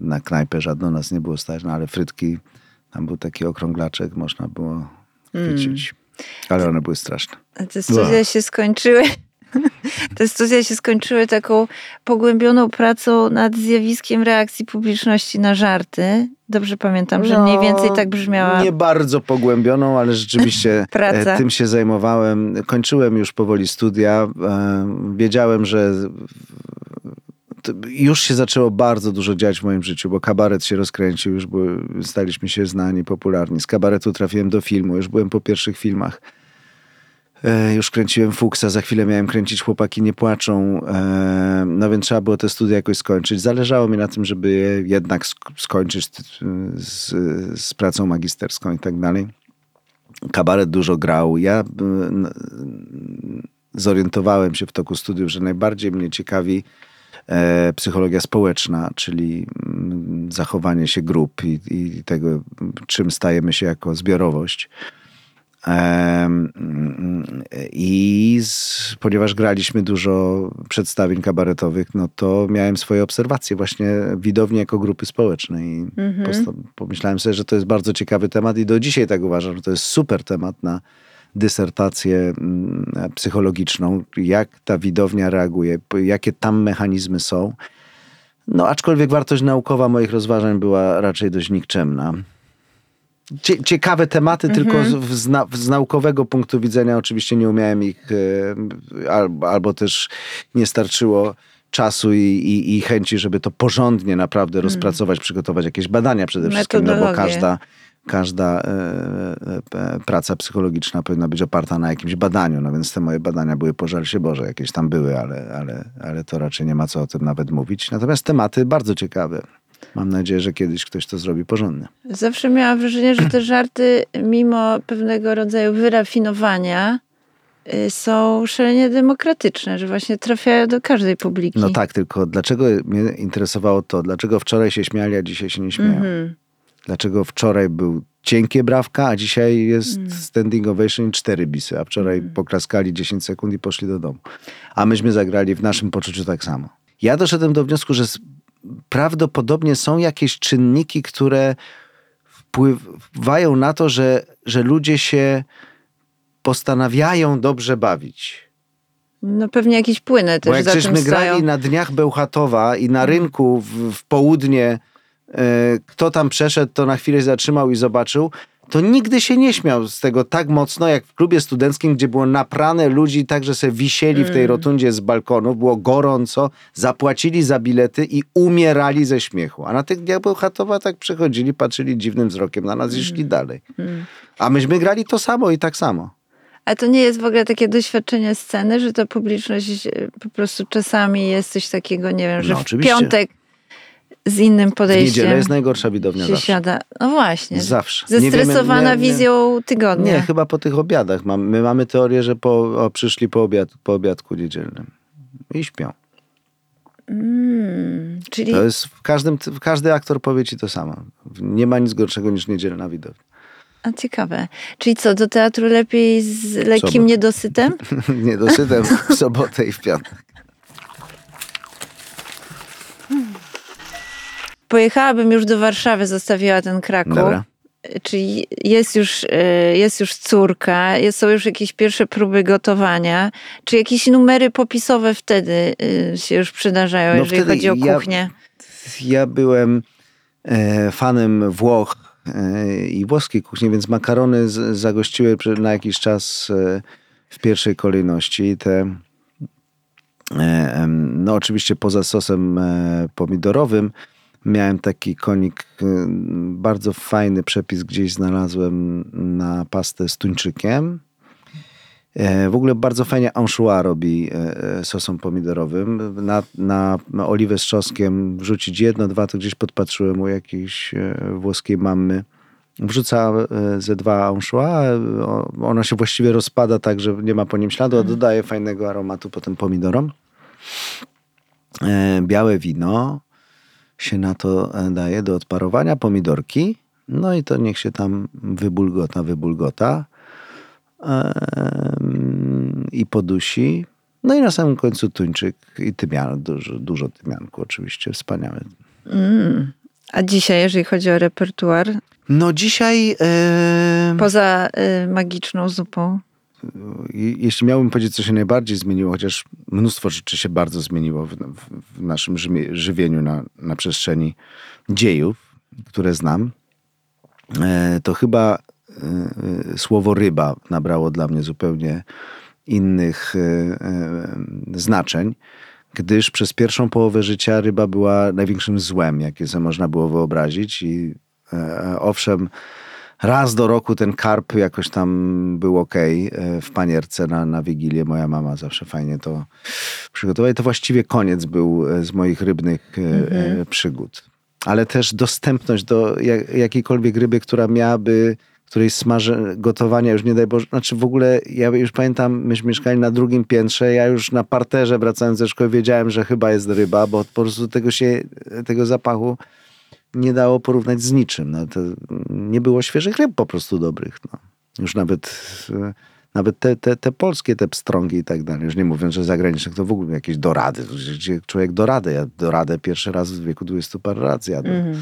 na knajpę żadną nas nie było stać, no ale frytki, tam był taki okrąglaczek, można było chwycić. Ale one były straszne. A Te studia się skończyły. [LAUGHS] Te studia się skończyły taką pogłębioną pracą nad zjawiskiem reakcji publiczności na żarty. Dobrze pamiętam, że mniej więcej tak brzmiała. No, Nie bardzo pogłębioną, ale rzeczywiście [LAUGHS] Praca. e, tym się zajmowałem. Kończyłem już powoli studia. E, Wiedziałem, że już się zaczęło bardzo dużo dziać w moim życiu, bo kabaret się rozkręcił, już były, staliśmy się znani, popularni. Z kabaretu trafiłem do filmu, już byłem po pierwszych filmach. E, już kręciłem Fuksa, za chwilę miałem kręcić Chłopaki nie płaczą, e, no więc trzeba było te studia jakoś skończyć. Zależało mi na tym, żeby je jednak sk- skończyć z, z pracą magisterską i tak dalej. Kabaret dużo grał. Ja zorientowałem się w toku studiów, że najbardziej mnie ciekawi e, psychologia społeczna, czyli zachowanie się grup i, i tego, czym stajemy się jako zbiorowość. Mm, I z, ponieważ graliśmy dużo przedstawień kabaretowych, no to miałem swoje obserwacje właśnie widowni jako grupy społecznej. I posta- pomyślałem sobie, że to jest bardzo ciekawy temat i do dzisiaj tak uważam, że to jest super temat na dysertację mm, psychologiczną, jak ta widownia reaguje, jakie tam mechanizmy są. No, aczkolwiek wartość naukowa moich rozważań była raczej dość nikczemna. Cie, ciekawe tematy, tylko z, na, z naukowego punktu widzenia oczywiście nie umiałem ich, e, albo, albo też nie starczyło czasu i, i, i chęci, żeby to porządnie naprawdę rozpracować, przygotować jakieś badania przede wszystkim, no bo każda, każda e, e, praca psychologiczna powinna być oparta na jakimś badaniu, no więc te moje badania były, pożal się Boże, jakieś tam były, ale, ale, ale to raczej nie ma co o tym nawet mówić. Natomiast tematy bardzo ciekawe. Mam nadzieję, że kiedyś ktoś to zrobi porządnie. Zawsze miałam wrażenie, że te żarty, mimo pewnego rodzaju wyrafinowania, y, są szalenie demokratyczne, że właśnie trafiają do każdej publiki. No tak, tylko dlaczego mnie interesowało to, dlaczego wczoraj się śmiali, a dzisiaj się nie śmieją? Mhm. Dlaczego wczoraj był cienkie brawka, a dzisiaj jest Mm. standing ovation i cztery bisy, a wczoraj poklaskali 10 sekund i poszli do domu. A myśmy zagrali w naszym poczuciu tak samo. Ja doszedłem do wniosku, że prawdopodobnie są jakieś czynniki, które wpływają na to, że, że ludzie się postanawiają dobrze bawić. No pewnie jakieś płyny Bo też jak za tym stoją. grali na dniach Bełchatowa i na rynku w, w południe, e, kto tam przeszedł, to na chwilę zatrzymał i zobaczył, to nigdy się nie śmiał z tego tak mocno, jak w klubie studenckim, gdzie było naprane ludzi, tak że sobie wisieli w tej rotundzie z balkonów, było gorąco, zapłacili za bilety i umierali ze śmiechu. A na tych dniach Bełchatowa tak przychodzili, patrzyli dziwnym wzrokiem na nas i szli dalej. A myśmy grali to samo i tak samo. A to nie jest w ogóle takie doświadczenie sceny, że ta publiczność e, po prostu czasami jest coś takiego, nie wiem, że No, w piątek z innym W podejściem niedzielę jest najgorsza widownia się zawsze. siada. No właśnie. Zawsze. Wiemy- Zestresowana nie- nie- wizją tygodnia. Nie, chyba po tych obiadach. Mam, my mamy teorię, że po, o, przyszli po, obiad, po obiadku niedzielnym i śpią. Mm, czyli To jest w każdym, w każdy aktor powie ci to samo. Nie ma nic gorszego niż niedzielna widownia. a ciekawe. Czyli co, do teatru lepiej z lekkim Sobot. niedosytem? [LAUGHS] Niedosytem w sobotę i w piątek. Pojechałabym już do Warszawy, zostawiła ten Kraków. Dobra. Czyli jest już, e, jest już córka, jest, są już jakieś pierwsze próby gotowania. Czy jakieś numery popisowe wtedy e, się już przydarzają, No jeżeli chodzi o ja- kuchnię? Ja byłem e, fanem Włoch e, i włoskiej kuchni, więc makarony zagościły na jakiś czas e, w pierwszej kolejności. Te, no oczywiście poza sosem pomidorowym miałem taki konik, e, bardzo fajny przepis gdzieś znalazłem na pastę z tuńczykiem. E, W ogóle bardzo fajnie anchois robi e, e, sosem pomidorowym. Na, na, oliwę z czosnkiem wrzucić jedno, dwa, to gdzieś podpatrzyłem u jakiejś włoskiej mamy. Wrzuca ze dwa anchois, o- ono się właściwie rozpada tak, że nie ma po nim śladu, a dodaje fajnego aromatu potem pomidorom. Białe wino się na to e, daje do odparowania, pomidorki, no i to niech się tam wybulgota, wybulgota i podusi. No i na samym końcu tuńczyk i tymian, dużo, dużo tymianku oczywiście, wspaniałe. Mm. A dzisiaj, jeżeli chodzi o repertuar, No dzisiaj, em, poza e, magiczną zupą, jeśli miałbym powiedzieć, co się najbardziej zmieniło, chociaż mnóstwo rzeczy się bardzo zmieniło w, w, naszym żywieniu na, na przestrzeni dziejów, które znam, e, to chyba e, e, słowo ryba nabrało dla mnie zupełnie innych znaczeń. gdyż przez pierwszą połowę życia ryba była największym złem, jakie sobie można było wyobrazić. I owszem, raz do roku ten karp jakoś tam był ok w panierce na, na Wigilię. Moja mama zawsze fajnie to przygotowała. I to właściwie koniec był e, z moich rybnych e, e, przygód. Ale też dostępność do jak, jakiejkolwiek ryby, która miałaby której smaże, gotowania już nie daj Boże, znaczy w ogóle ja już pamiętam, myśmy mieszkali na drugim piętrze, ja już na parterze wracając ze szkoły wiedziałem, że chyba jest ryba, bo po prostu tego się, tego zapachu nie dało porównać z niczym. No, to nie było świeżych ryb po prostu dobrych. No. Już nawet, nawet te, te, te polskie, te pstrągi i tak dalej, już nie mówiąc, że zagranicznych, to w ogóle jakieś dorady, gdzie człowiek doradę, ja doradę pierwszy raz w wieku 20 parę lat jadłem. Mm.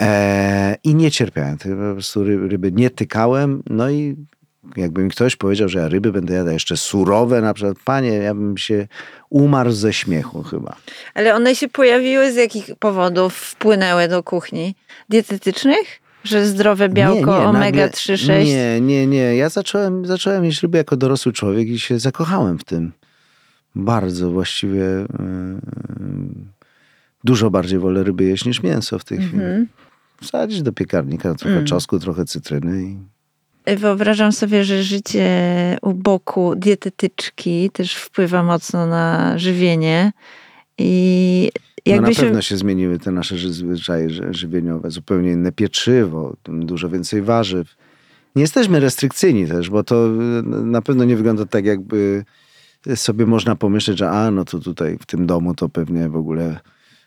E, I nie cierpiałem. Po prostu ryby nie tykałem. No i jakby mi ktoś powiedział, że ja ryby będę jadał jeszcze surowe, na przykład, panie, ja bym się umarł ze śmiechu chyba. Ale one się pojawiły z jakich powodów wpłynęły do kuchni? Dietetycznych? Że zdrowe białko omega-3, 6? Nie, nie, nie. Ja zacząłem, zacząłem jeść ryby jako dorosły człowiek i się zakochałem w tym. Bardzo właściwie... Yy, dużo bardziej wolę ryby jeść niż mięso w tej mm -hmm. chwili wsadzić do piekarnika trochę mm. czosku, trochę cytryny i Wyobrażam sobie, że życie u boku dietetyczki też wpływa mocno na żywienie. I jakby no na pewno się zmieniły te nasze zwyczaje żywieniowe. Zupełnie inne pieczywo, dużo więcej warzyw. Nie jesteśmy restrykcyjni też, bo to na pewno nie wygląda tak, jakby sobie można pomyśleć, że a, no to tutaj w tym domu to pewnie w ogóle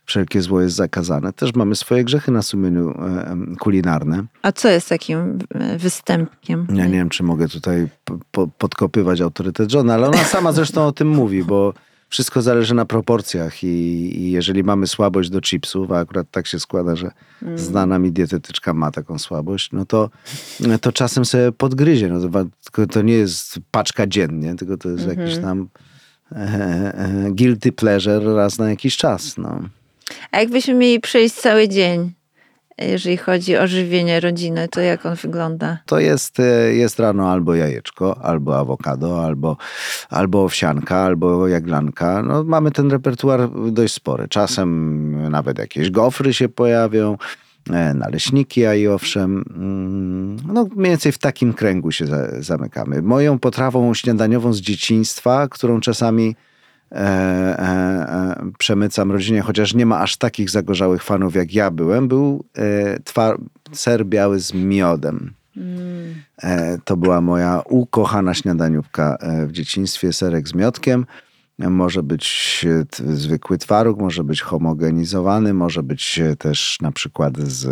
wszelkie zło jest zakazane. Też mamy swoje grzechy na sumieniu e, kulinarne. A co jest takim e, występkiem? Ja nie wiem, czy mogę tutaj po, podkopywać autorytet Johna, ale ona sama zresztą o tym mówi, bo wszystko zależy na proporcjach i, i, jeżeli mamy słabość do chipsów, a akurat tak się składa, że mm. znana mi dietetyczka ma taką słabość, no to, to czasem sobie podgryzie. No to, to nie jest paczka dziennie, tylko to jest mm -hmm. jakiś tam e, e, guilty pleasure raz na jakiś czas. No. A jakbyśmy mieli przejść cały dzień, jeżeli chodzi o żywienie rodziny, to jak on wygląda? To jest, e, jest rano albo jajeczko, albo awokado, albo, albo owsianka, albo jaglanka. No, mamy ten repertuar dość spory. Czasem nawet jakieś gofry się pojawią e, naleśniki, a i owszem, mm, no mniej więcej w takim kręgu się zamykamy. Moją potrawą śniadaniową z dzieciństwa, którą czasami E, e, e, przemycam rodzinie, chociaż nie ma aż takich zagorzałych fanów jak ja byłem, był twar, ser biały z miodem. Mm. To była moja ukochana śniadaniówka w dzieciństwie, serek z miodkiem. Może być zwykły twaróg, może być homogenizowany, może być też na przykład z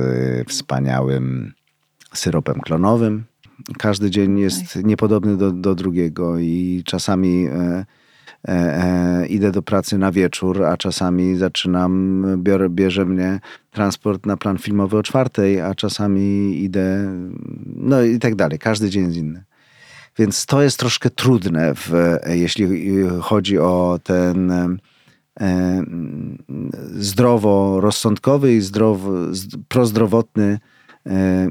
wspaniałym syropem klonowym. Każdy dzień jest niepodobny do, do drugiego i czasami E, e, idę do pracy na wieczór, a czasami zaczynam, biorę, bierze mnie transport na plan filmowy o czwartej, a czasami idę, no i tak dalej. Każdy dzień jest inny. Więc to jest troszkę trudne, w, jeśli chodzi o ten e, zdrowo-rozsądkowy i zdrowo, prozdrowotny e,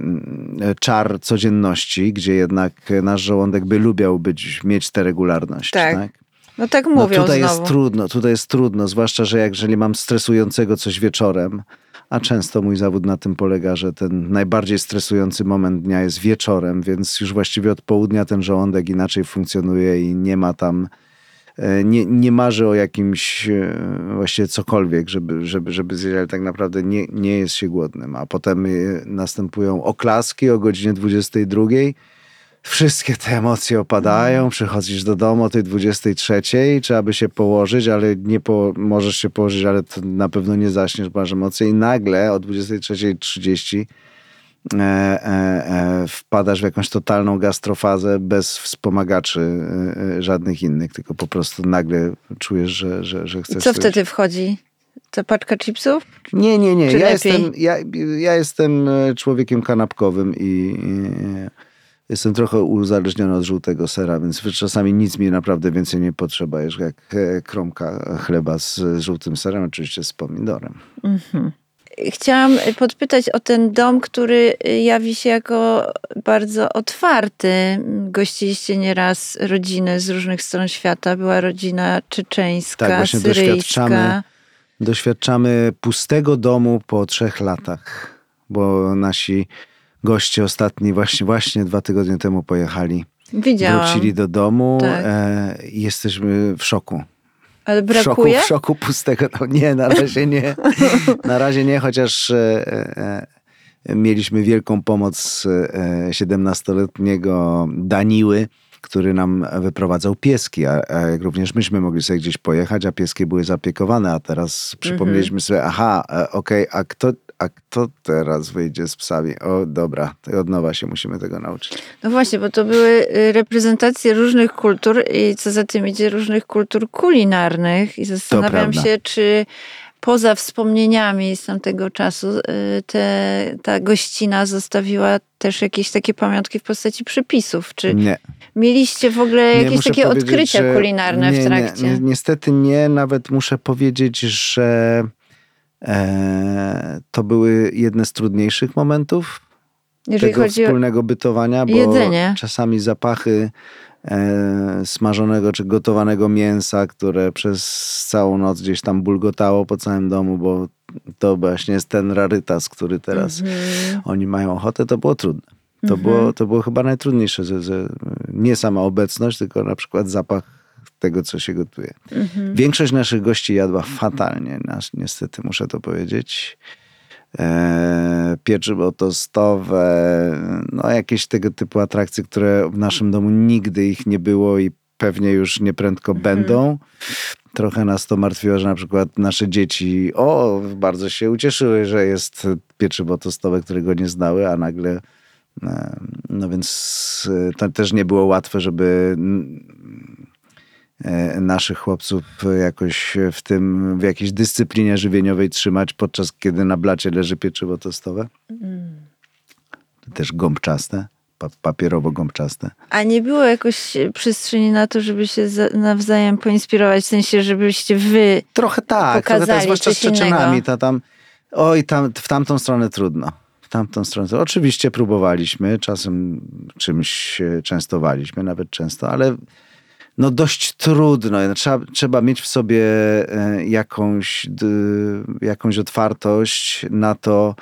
czar codzienności, gdzie jednak nasz żołądek by lubiał być, mieć tę regularność. Tak. tak? No tak mówią no tutaj znowu. jest trudno, tutaj jest trudno, zwłaszcza, że jeżeli mam stresującego coś wieczorem, a często mój zawód na tym polega, że ten najbardziej stresujący moment dnia jest wieczorem, więc już właściwie od południa ten żołądek inaczej funkcjonuje i nie ma tam, e, nie, nie marzy o jakimś e, właściwie cokolwiek, żeby, żeby, żeby zjeść, ale tak naprawdę nie, nie jest się głodnym. A potem e, następują oklaski o godzinie 22 wszystkie te emocje opadają, mm. przychodzisz do domu o tej 23, trzeba by się położyć, ale nie po, możesz się położyć, ale na pewno nie zaśniesz, masz emocje i nagle o 23.30 e, e, e, wpadasz w jakąś totalną gastrofazę bez wspomagaczy e, e, żadnych innych, tylko po prostu nagle czujesz, że, że, że chcesz... Co wtedy wchodzi? Co, paczka chipsów? Nie, nie, nie. ja jestem, ja, ja jestem e, człowiekiem kanapkowym i, i jestem trochę uzależniony od żółtego sera, więc czasami nic mi naprawdę więcej nie potrzeba, jak kromka chleba z żółtym serem, oczywiście z pomidorem. Mhm. Chciałam podpytać o ten dom, który jawi się jako bardzo otwarty. Gościliście nieraz rodziny z różnych stron świata. Była rodzina czeczeńska, Tak, właśnie syryjska. doświadczamy, doświadczamy pustego domu po trzech latach, bo nasi goście ostatni właśnie, właśnie dwa tygodnie temu pojechali. Widziałam. Wrócili do domu Tak. e, i jesteśmy w szoku. Ale W szoku, brakuje? w szoku pustego domu. Nie, na razie nie. [LAUGHS] Na razie nie, chociaż e, e, mieliśmy wielką pomoc e, 17-letniego Daniły, który nam wyprowadzał pieski, a, a jak również myśmy mogli sobie gdzieś pojechać, a pieski były zapiekowane, a teraz przypomnieliśmy sobie, aha, e, okej, a kto a kto teraz wyjdzie z psami? O, dobra, to od nowa się musimy tego nauczyć. No właśnie, bo to były y, reprezentacje różnych kultur i co za tym idzie różnych kultur kulinarnych i zastanawiam się, czy poza wspomnieniami z tamtego czasu y, te, ta gościna zostawiła też jakieś takie pamiątki w postaci przepisów. Czy Nie. mieliście w ogóle Nie, jakieś muszę takie odkrycia kulinarne nie, w trakcie? Nie, ni- niestety nie, nawet muszę powiedzieć, że to były jedne z trudniejszych momentów Jeżeli tego wspólnego bytowania, bo jedzenie. czasami zapachy e, smażonego czy gotowanego mięsa, które przez całą noc gdzieś tam bulgotało po całym domu, bo to właśnie jest ten rarytas, który teraz Mhm. oni mają ochotę, to było trudne. To, było, to było chyba najtrudniejsze, nie sama obecność, tylko na przykład zapach tego, co się gotuje. Mhm. Większość naszych gości jadła fatalnie, nas, niestety muszę to powiedzieć. E, pieczywo tostowe, no jakieś tego typu atrakcje, które w naszym domu nigdy ich nie było i pewnie już nieprędko będą. Trochę nas to martwiło, że na przykład nasze dzieci o, bardzo się ucieszyły, że jest pieczywo tostowe, którego nie znały, a nagle e, no więc e, to też nie było łatwe, żeby naszych chłopców jakoś w tym, w jakiejś dyscyplinie żywieniowej trzymać, podczas kiedy na blacie leży pieczywo tostowe. Też gąbczaste, pa- papierowo-gąbczaste. A nie było jakoś przestrzeni na to, żeby się za- nawzajem poinspirować, w sensie, żebyście wy Trochę tak, trochę tak, Pokazali zwłaszcza z. Czeczenami, to tam, oj, tam, w tamtą stronę trudno. W tamtą stronę. Oczywiście próbowaliśmy, czasem czymś częstowaliśmy, nawet często, ale no dość trudno. Trzeba, trzeba mieć w sobie e, jakąś, jakąś otwartość na to,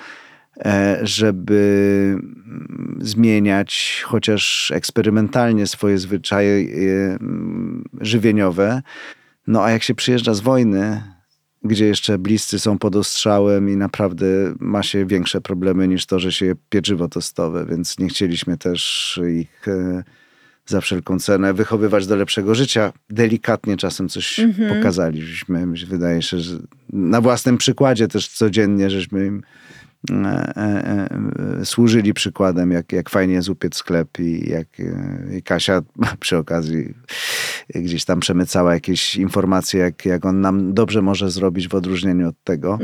e, żeby mm, zmieniać chociaż eksperymentalnie swoje zwyczaje e, mm, żywieniowe. No a jak się przyjeżdża z wojny, gdzie jeszcze bliscy są pod ostrzałem i naprawdę ma się większe problemy niż to, że się pieczywo tostowe, więc nie chcieliśmy też ich za wszelką cenę wychowywać do lepszego życia. Delikatnie czasem coś pokazaliśmy. Mi się wydaje się, że na własnym przykładzie też codziennie, żeśmy im e, e, e, służyli przykładem, jak, jak fajnie jest upiec sklep i jak e, i Kasia przy okazji gdzieś tam przemycała jakieś informacje, jak, jak on nam dobrze może zrobić w odróżnieniu od tego.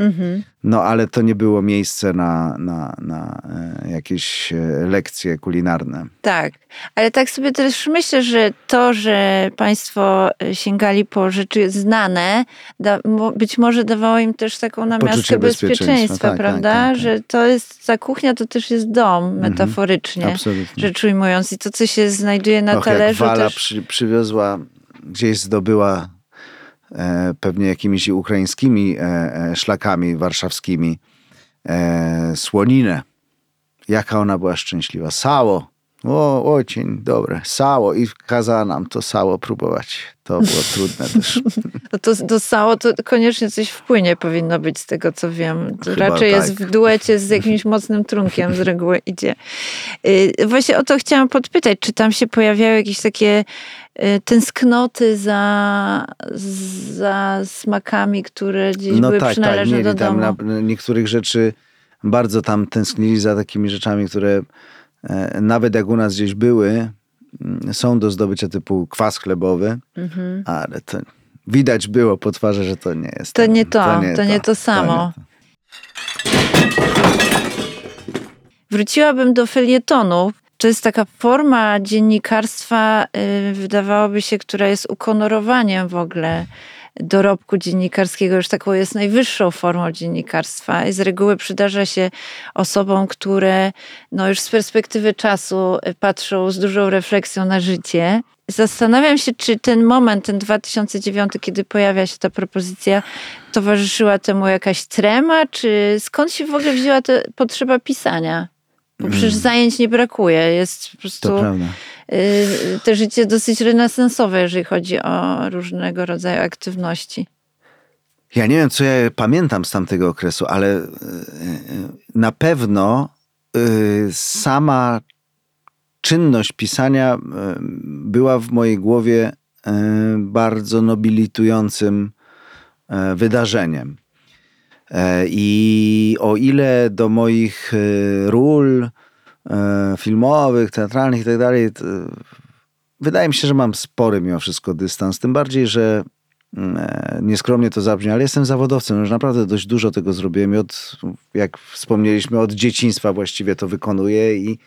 No ale to nie było miejsce na, na, na e, jakieś e, lekcje kulinarne. Tak, ale tak sobie też myślę, że to, że Państwo e, sięgali po rzeczy znane, da, być może dawało im też taką namiastkę Poczucie bezpieczeństwa, bezpieczeństwa, tak, prawda? tak, tak, tak. Że to jest, ta kuchnia to też jest dom, metaforycznie Absolutnie. rzecz ujmując. I to, co się znajduje na Och, jak talerzu Wala też... przy, przywiozła, gdzieś zdobyła e, pewnie jakimiś ukraińskimi e, e, szlakami warszawskimi e, słoninę. Jaka ona była szczęśliwa. Sało. O, ocień, dobre. Sało. I kazała nam to sało próbować. To było trudne też. [LAUGHS] No to do sało to koniecznie coś wpłynie powinno być z tego, co wiem. To raczej tak. jest w duecie z jakimś [LAUGHS] mocnym trunkiem z reguły idzie. Y, Właśnie o to chciałam podpytać, czy tam się pojawiały jakieś takie y, tęsknoty za, za smakami, które gdzieś No były tak, tak. przynależne Mieli do tam domu. na, niektórych rzeczy bardzo tam tęsknili za takimi rzeczami, które nawet jak u nas gdzieś były, mm, są do zdobycia typu kwas chlebowy, Mhm. ale to widać było po twarzy, że to nie jest. To nie to, to nie to samo. nie to. Wróciłabym do felietonu. To jest taka forma dziennikarstwa, y, wydawałoby się, która jest ukonorowaniem w ogóle dorobku dziennikarskiego, już taką jest najwyższą formą dziennikarstwa. I z reguły przydarza się osobom, które no już z perspektywy czasu patrzą z dużą refleksją na życie. Zastanawiam się, czy ten moment, ten 2009, kiedy pojawia się ta propozycja, towarzyszyła temu jakaś trema, czy skąd się w ogóle wzięła ta potrzeba pisania? Bo przecież zajęć nie brakuje. Jest po prostu To y, te życie dosyć renesansowe, jeżeli chodzi o różnego rodzaju aktywności. Ja nie wiem, co ja pamiętam z tamtego okresu, ale y, y, na pewno sama czynność pisania była w mojej głowie bardzo nobilitującym wydarzeniem. E, I o ile do moich ról filmowych, teatralnych i tak dalej, to wydaje mi się, że mam spory mimo wszystko dystans. Tym bardziej, że mm, e, nieskromnie to zabrzmi, ale jestem zawodowcem. Już naprawdę dość dużo tego zrobiłem i od, jak wspomnieliśmy, od dzieciństwa właściwie to wykonuję i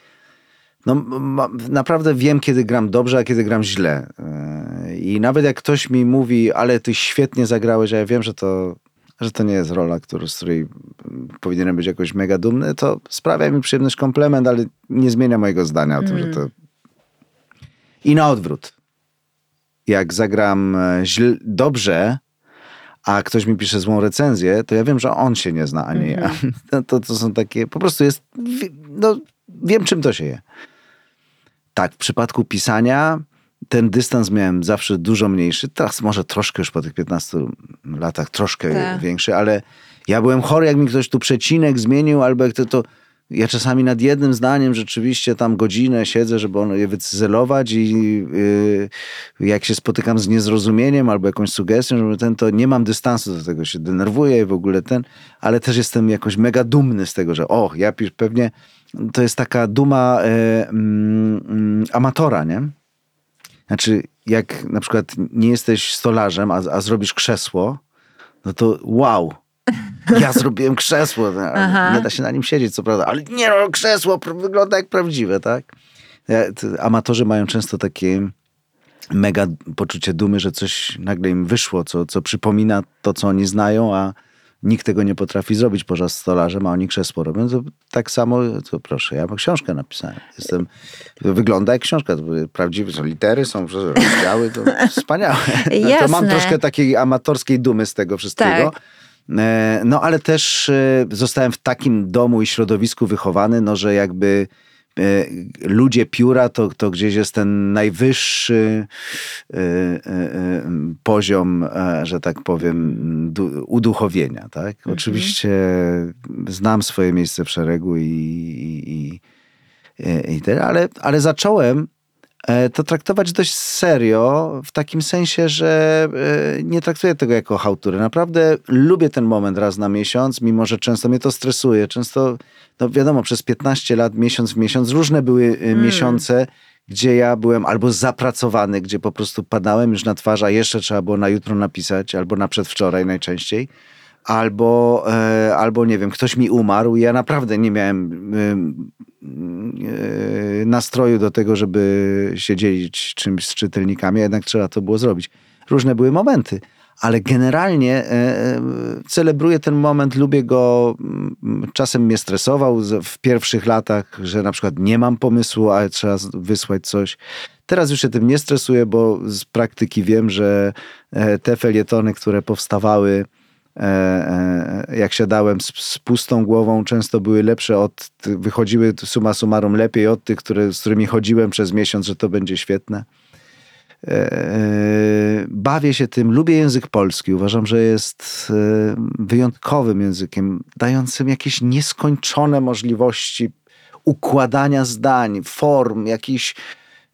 no, ma, naprawdę wiem, kiedy gram dobrze, a kiedy gram źle. E, I nawet jak ktoś mi mówi, ale ty świetnie zagrałeś, a ja wiem, że to, że to nie jest rola, który, z której mm, powinienem być jakoś mega dumny, to sprawia mi przyjemność komplement, ale nie zmienia mojego zdania o tym, że to... I na odwrót. Jak zagram e, źle, dobrze, a ktoś mi pisze złą recenzję, to ja wiem, że on się nie zna, a nie ja. To, [LAUGHS] to, to są takie, po prostu jest, no, wiem czym to się je. Tak, w przypadku pisania ten dystans miałem zawsze dużo mniejszy. Teraz może troszkę już po tych 15 latach troszkę Tak. większy, ale ja byłem chory, jak mi ktoś tu przecinek zmienił, albo jak to, to ja czasami nad jednym zdaniem rzeczywiście tam godzinę siedzę, żeby on je wycyzelować i yy, jak się spotykam z niezrozumieniem albo jakąś sugestią, żeby ten, to nie mam dystansu do tego, się denerwuję i w ogóle ten, ale też jestem jakoś mega dumny z tego, że o, ja pewnie to jest taka duma mm, mm, amatora, nie? Znaczy, jak na przykład nie jesteś stolarzem, a, a zrobisz krzesło, no to wow. Ja zrobiłem krzesło. no. Nie da się na nim siedzieć, co prawda, ale nie no, krzesło wygląda jak prawdziwe, tak? Amatorzy mają często takie mega poczucie dumy, że coś nagle im wyszło, co, co przypomina to, co oni znają, a nikt tego nie potrafi zrobić poza stolarzem, a oni krzesło robią. To tak samo, to proszę, ja książkę napisałem. Jestem, to wygląda jak książka, to prawdziwe, są litery, są rozdziały, to [LAUGHS] wspaniałe. To Jasne. mam troszkę takiej amatorskiej dumy z tego wszystkiego. Tak. E, No ale też e, zostałem w takim domu i środowisku wychowany, no że jakby ludzie pióra to, to gdzieś jest ten najwyższy e, e, e, poziom, e, że tak powiem, du- uduchowienia. Tak? Oczywiście znam swoje miejsce w szeregu i, i, i, i tyle, ale, ale zacząłem e, to traktować dość serio, w takim sensie, że e, nie traktuję tego jako chałturę. Naprawdę lubię ten moment raz na miesiąc, mimo że często mnie to stresuje. Często, no wiadomo, przez 15 lat, miesiąc w miesiąc, różne były e, miesiące, gdzie ja byłem albo zapracowany, gdzie po prostu padałem już na twarz, a jeszcze trzeba było na jutro napisać, albo na przedwczoraj najczęściej. Albo, e, albo nie wiem, ktoś mi umarł i ja naprawdę nie miałem e, nastroju do tego, żeby się dzielić czymś z czytelnikami, a jednak trzeba to było zrobić. Różne były momenty, ale generalnie e, e, celebruję ten moment, lubię go. mm, Czasem mnie stresował w pierwszych latach, że na przykład nie mam pomysłu, ale trzeba wysłać coś. Teraz już się tym nie stresuję, bo z praktyki wiem, że e, te felietony, które powstawały jak siadałem z, z pustą głową, często były lepsze od, wychodziły suma summarum lepiej od tych, które, z którymi chodziłem przez miesiąc, że to będzie świetne. E, Bawię się tym, lubię język polski. Uważam, że jest e, wyjątkowym językiem, dającym jakieś nieskończone możliwości układania zdań, form, jakichś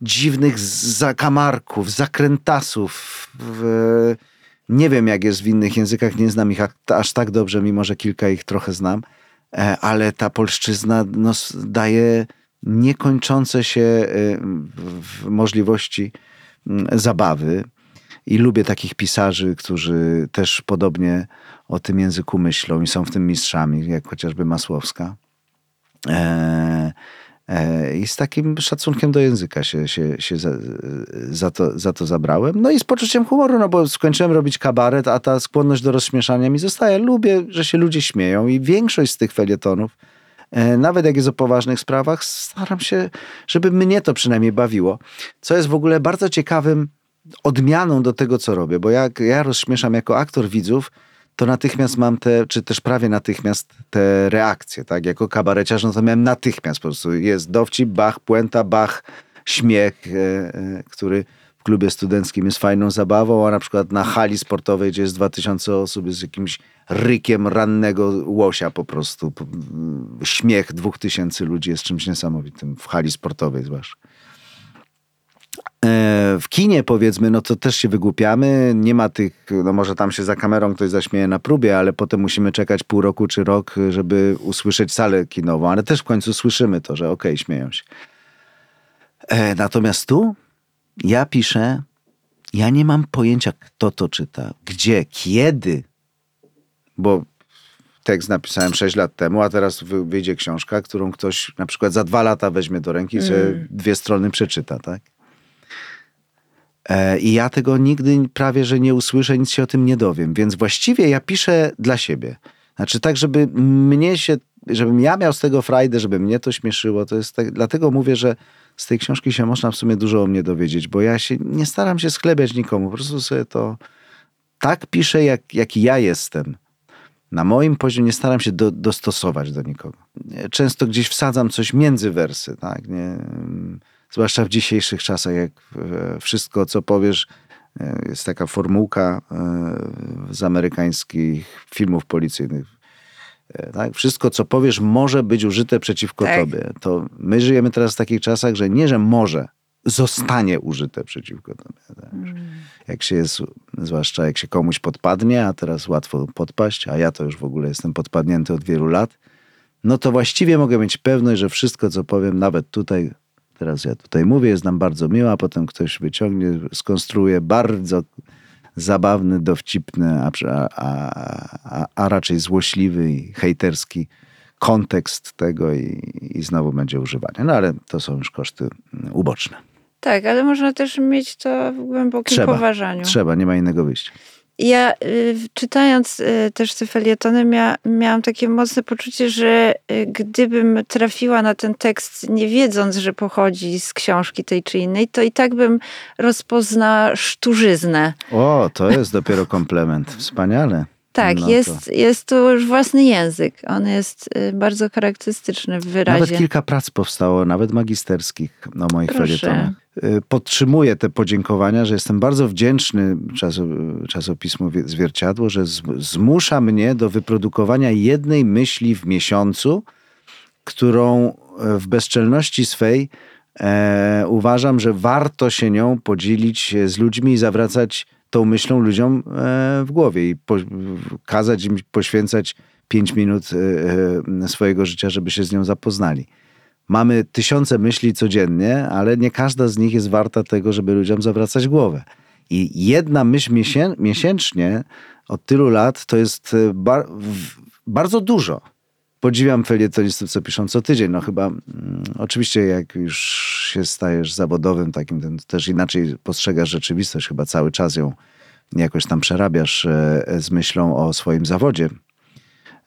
dziwnych zakamarków, zakrętasów. Nie wiem, jak jest w innych językach, nie znam ich aż tak dobrze, mimo że kilka ich trochę znam, e, ale ta polszczyzna no, daje niekończące się e, możliwości zabawy. I lubię takich pisarzy, którzy też podobnie o tym języku myślą i są w tym mistrzami, jak chociażby Masłowska. E, E, I z takim szacunkiem do języka się, się, się za, za, to, za to zabrałem. No i z poczuciem humoru, no bo skończyłem robić kabaret, a ta skłonność do rozśmieszania mi zostaje. Lubię, że się ludzie śmieją i większość z tych felietonów, nawet jak jest o poważnych sprawach, staram się, żeby mnie to przynajmniej bawiło. Co jest w ogóle bardzo ciekawym odmianą do tego, co robię, bo jak ja rozśmieszam jako aktor widzów, to natychmiast mam te, czy też prawie natychmiast te reakcje, tak? Jako kabareciarz, no to miałem natychmiast po prostu. Jest dowcip, bach, puenta, bach, śmiech, e, e, który w klubie studenckim jest fajną zabawą, a na przykład na hali sportowej, gdzie jest 2000 osób, jest jakimś rykiem rannego łosia po prostu. Śmiech 2000 ludzi jest czymś niesamowitym w hali sportowej zwłaszcza. E, w kinie powiedzmy, no to też się wygłupiamy, nie ma tych, no może tam się za kamerą ktoś zaśmieje na próbie, ale potem musimy czekać pół roku czy rok, żeby usłyszeć salę kinową, ale też w końcu słyszymy to, że okej, okay, śmieją się. E, natomiast tu ja piszę, ja nie mam pojęcia, kto to czyta, gdzie, kiedy, bo tekst napisałem 6 lat temu, a teraz wyjdzie książka, którą ktoś na przykład za dwa lata weźmie do ręki i mm. dwie strony przeczyta, tak? E, I ja tego nigdy prawie, że nie usłyszę, nic się o tym nie dowiem. Więc właściwie ja piszę dla siebie. Znaczy tak, żeby mnie się, żebym ja miał z tego frajdę, żeby mnie to śmieszyło. To jest tak, dlatego mówię, że z tej książki się można w sumie dużo o mnie dowiedzieć, bo ja się nie staram się sklebiać nikomu. Po prostu sobie to tak piszę, jak, jak ja jestem. Na moim poziomie nie staram się do, dostosować do nikogo. Często gdzieś wsadzam coś między wersy, tak? Nie, zwłaszcza w dzisiejszych czasach, jak e, wszystko, co powiesz, e, jest taka formułka e, z amerykańskich filmów policyjnych. Tak? Wszystko, co powiesz, może być użyte przeciwko tak. tobie. To my żyjemy teraz w takich czasach, że nie, że może, zostanie użyte przeciwko tobie. Tak? Jak się jest, zwłaszcza jak się komuś podpadnie, a teraz łatwo podpaść, a ja to już w ogóle jestem podpadnięty od wielu lat, no to właściwie mogę mieć pewność, że wszystko, co powiem, nawet tutaj teraz ja tutaj mówię, jest nam bardzo miła, a potem ktoś wyciągnie, skonstruuje bardzo zabawny, dowcipny, a, a, a, a raczej złośliwy i hejterski kontekst tego i, i znowu będzie używanie. No ale to są już koszty uboczne. Tak, ale można też mieć to w głębokim trzeba, poważaniu. Trzeba, nie ma innego wyjścia. Ja y, czytając y, też te felietony mia, miałam takie mocne poczucie, że y, gdybym trafiła na ten tekst nie wiedząc, że pochodzi z książki tej czy innej, to i tak bym rozpoznała szturzyznę. O, to jest dopiero komplement. Wspaniale. Tak, no jest, to... jest to już własny język. On jest bardzo charakterystyczny w wyrazie. Nawet kilka prac powstało, nawet magisterskich o moich felietonach. Y, podtrzymuję te podziękowania, że jestem bardzo wdzięczny czasopismu Zwierciadło, że zmusza mnie do wyprodukowania jednej myśli w miesiącu, którą e, w bezczelności swej e, uważam, że warto się nią podzielić z ludźmi i zawracać tą myślą ludziom e, w głowie i po, kazać im poświęcać pięć minut e, swojego życia, żeby się z nią zapoznali. Mamy tysiące myśli codziennie, ale nie każda z nich jest warta tego, żeby ludziom zawracać głowę. I jedna myśl miesięcznie od tylu lat to jest e, bar bardzo dużo. Podziwiam felietonistów, co piszą co tydzień. No chyba, mm, oczywiście jak już się stajesz zawodowym takim, też inaczej postrzegasz rzeczywistość. Chyba cały czas ją jakoś tam przerabiasz e, z myślą o swoim zawodzie.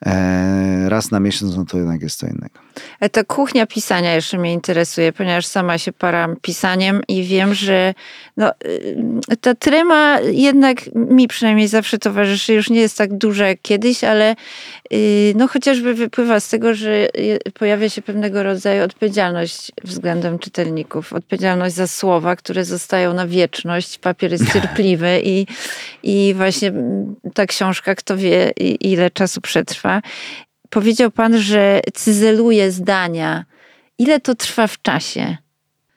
E, raz na miesiąc, no to jednak jest co innego. Ale ta kuchnia pisania jeszcze mnie interesuje, ponieważ sama się param pisaniem i wiem, że no, y, ta trema jednak mi przynajmniej zawsze towarzyszy. Już nie jest tak duża jak kiedyś, ale y, no, chociażby wypływa z tego, że pojawia się pewnego rodzaju odpowiedzialność względem czytelników. Odpowiedzialność za słowa, które zostają na wieczność. Papier jest [LAUGHS] cierpliwy i, i właśnie ta książka, kto wie ile czasu przetrwa. Powiedział pan, że cyzeluje zdania. Ile to trwa w czasie?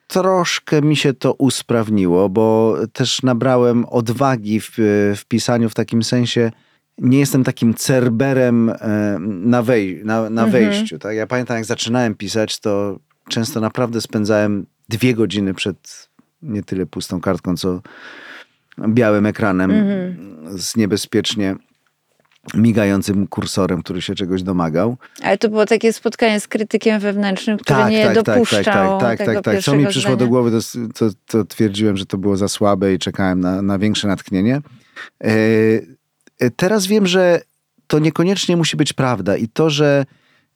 Troszkę mi się to usprawniło, bo też nabrałem odwagi w, w pisaniu w takim sensie. Nie jestem takim cerberem e, na, wej, na, na mhm. wejściu. Tak? Ja pamiętam, jak zaczynałem pisać, to często naprawdę spędzałem dwie godziny przed nie tyle pustą kartką, co białym ekranem mhm. z niebezpiecznie migającym kursorem, który się czegoś domagał. Ale to było takie spotkanie z krytykiem wewnętrznym, który nie tak, tak, dopuszczał tak, tak, tego tak, tak. Co mi przyszło do zdania. głowy, to, to, to twierdziłem, że to było za słabe i czekałem na, na większe natchnienie. E, e, teraz wiem, że to niekoniecznie musi być prawda i to, że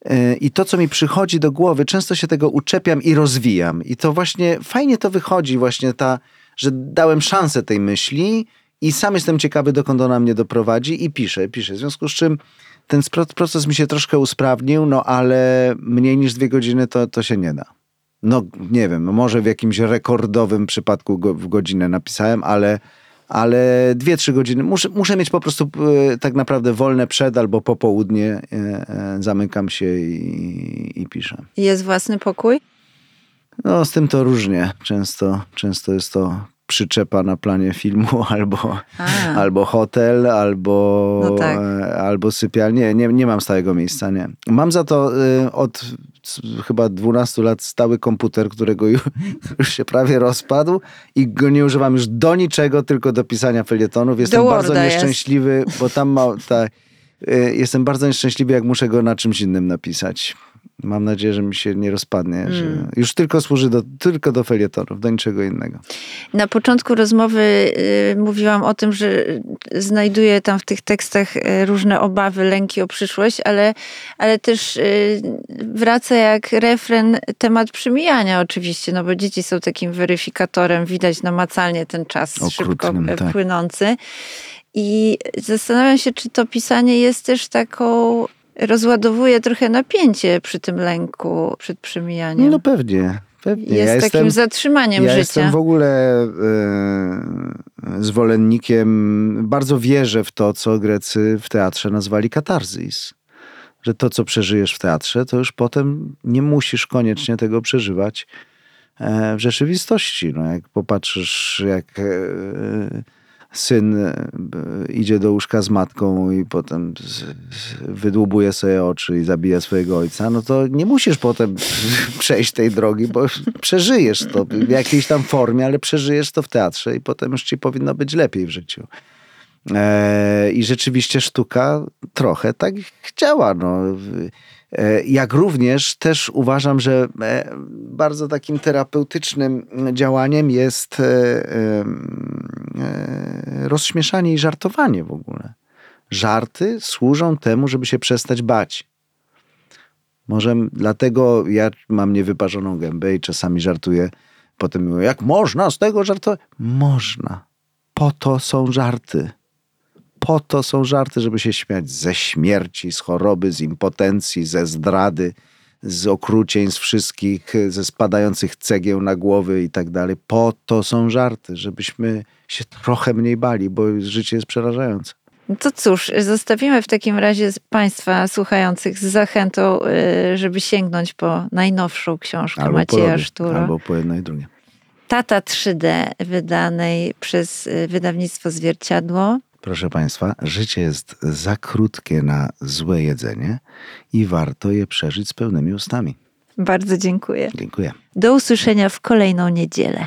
e, i to, co mi przychodzi do głowy, często się tego uczepiam i rozwijam. I to właśnie fajnie to wychodzi, właśnie ta, że dałem szansę tej myśli i sam jestem ciekawy, dokąd ona mnie doprowadzi i piszę, piszę. W związku z czym ten proces mi się troszkę usprawnił, no ale mniej niż dwie godziny to, to się nie da. No nie wiem, może w jakimś rekordowym przypadku go, w godzinę napisałem, ale, ale dwie, trzy godziny. Muszę, muszę mieć po prostu e, tak naprawdę wolne przed albo popołudnie. E, e, zamykam się i, i piszę. Jest własny pokój? No z tym to różnie. Często, często jest to przyczepa na planie filmu [LAUGHS] albo, A. albo hotel, albo, No tak. e, albo sypialnia. Nie, nie, mam stałego miejsca, nie. Mam za to e, od chyba 12 lat stały komputer, którego już, [LAUGHS] już się prawie rozpadł i go nie używam już do niczego, tylko do pisania felietonów. Jestem bardzo Worda jest. nieszczęśliwy, bo tam ma... Ta, e, jestem bardzo nieszczęśliwy, jak muszę go na czymś innym napisać. Mam nadzieję, że mi się nie rozpadnie. Mm. Że już tylko służy do, tylko do felietonów, do niczego innego. Na początku rozmowy y, mówiłam o tym, że znajduję tam w tych tekstach y, różne obawy, lęki o przyszłość, ale, ale też y, wraca jak refren temat przemijania oczywiście, no bo dzieci są takim weryfikatorem, widać namacalnie ten czas szybko Okrutnym, e, tak. płynący. I zastanawiam się, czy to pisanie jest też taką, rozładowuje trochę napięcie przy tym lęku przed przemijaniem. No pewnie. pewnie. jest ja takim jestem, zatrzymaniem ja życia. jestem w ogóle e, zwolennikiem, bardzo wierzę w to, co Grecy w teatrze nazwali katarzis. Że to, co przeżyjesz w teatrze, to już potem nie musisz koniecznie tego przeżywać e, w rzeczywistości. No, jak popatrzysz, jak e, syn e, idzie do łóżka z matką i potem wydłubuje sobie oczy i zabija swojego ojca, no to nie musisz potem [LAUGHS] przejść tej drogi, bo przeżyjesz to w jakiejś tam formie, ale przeżyjesz to w teatrze i potem już ci powinno być lepiej w życiu. E, I rzeczywiście sztuka trochę tak działa. No. E, Jak również też uważam, że e, bardzo takim terapeutycznym działaniem jest e, rozśmieszanie i żartowanie w ogóle. Żarty służą temu, żeby się przestać bać. Może dlatego ja mam niewyparzoną gębę i czasami żartuję. Potem mówię, jak można z tego żartować? Można. Po to są żarty. Po to są żarty, żeby się śmiać ze śmierci, z choroby, z impotencji, ze zdrady, z okrucieństw wszystkich, ze spadających cegieł na głowy i tak dalej. Po to są żarty, żebyśmy się trochę mniej bali, bo życie jest przerażające. No To cóż, zostawimy w takim razie Państwa słuchających z zachętą, y, żeby sięgnąć po najnowszą książkę Albo po Macieja lobie, Sztura. albo po jedno i drugie. Tata 3D, wydanej przez y, wydawnictwo Zwierciadło. Proszę Państwa, życie jest za krótkie na złe jedzenie i warto je przeżyć z pełnymi ustami. Bardzo dziękuję. Dziękuję. Do usłyszenia w kolejną niedzielę.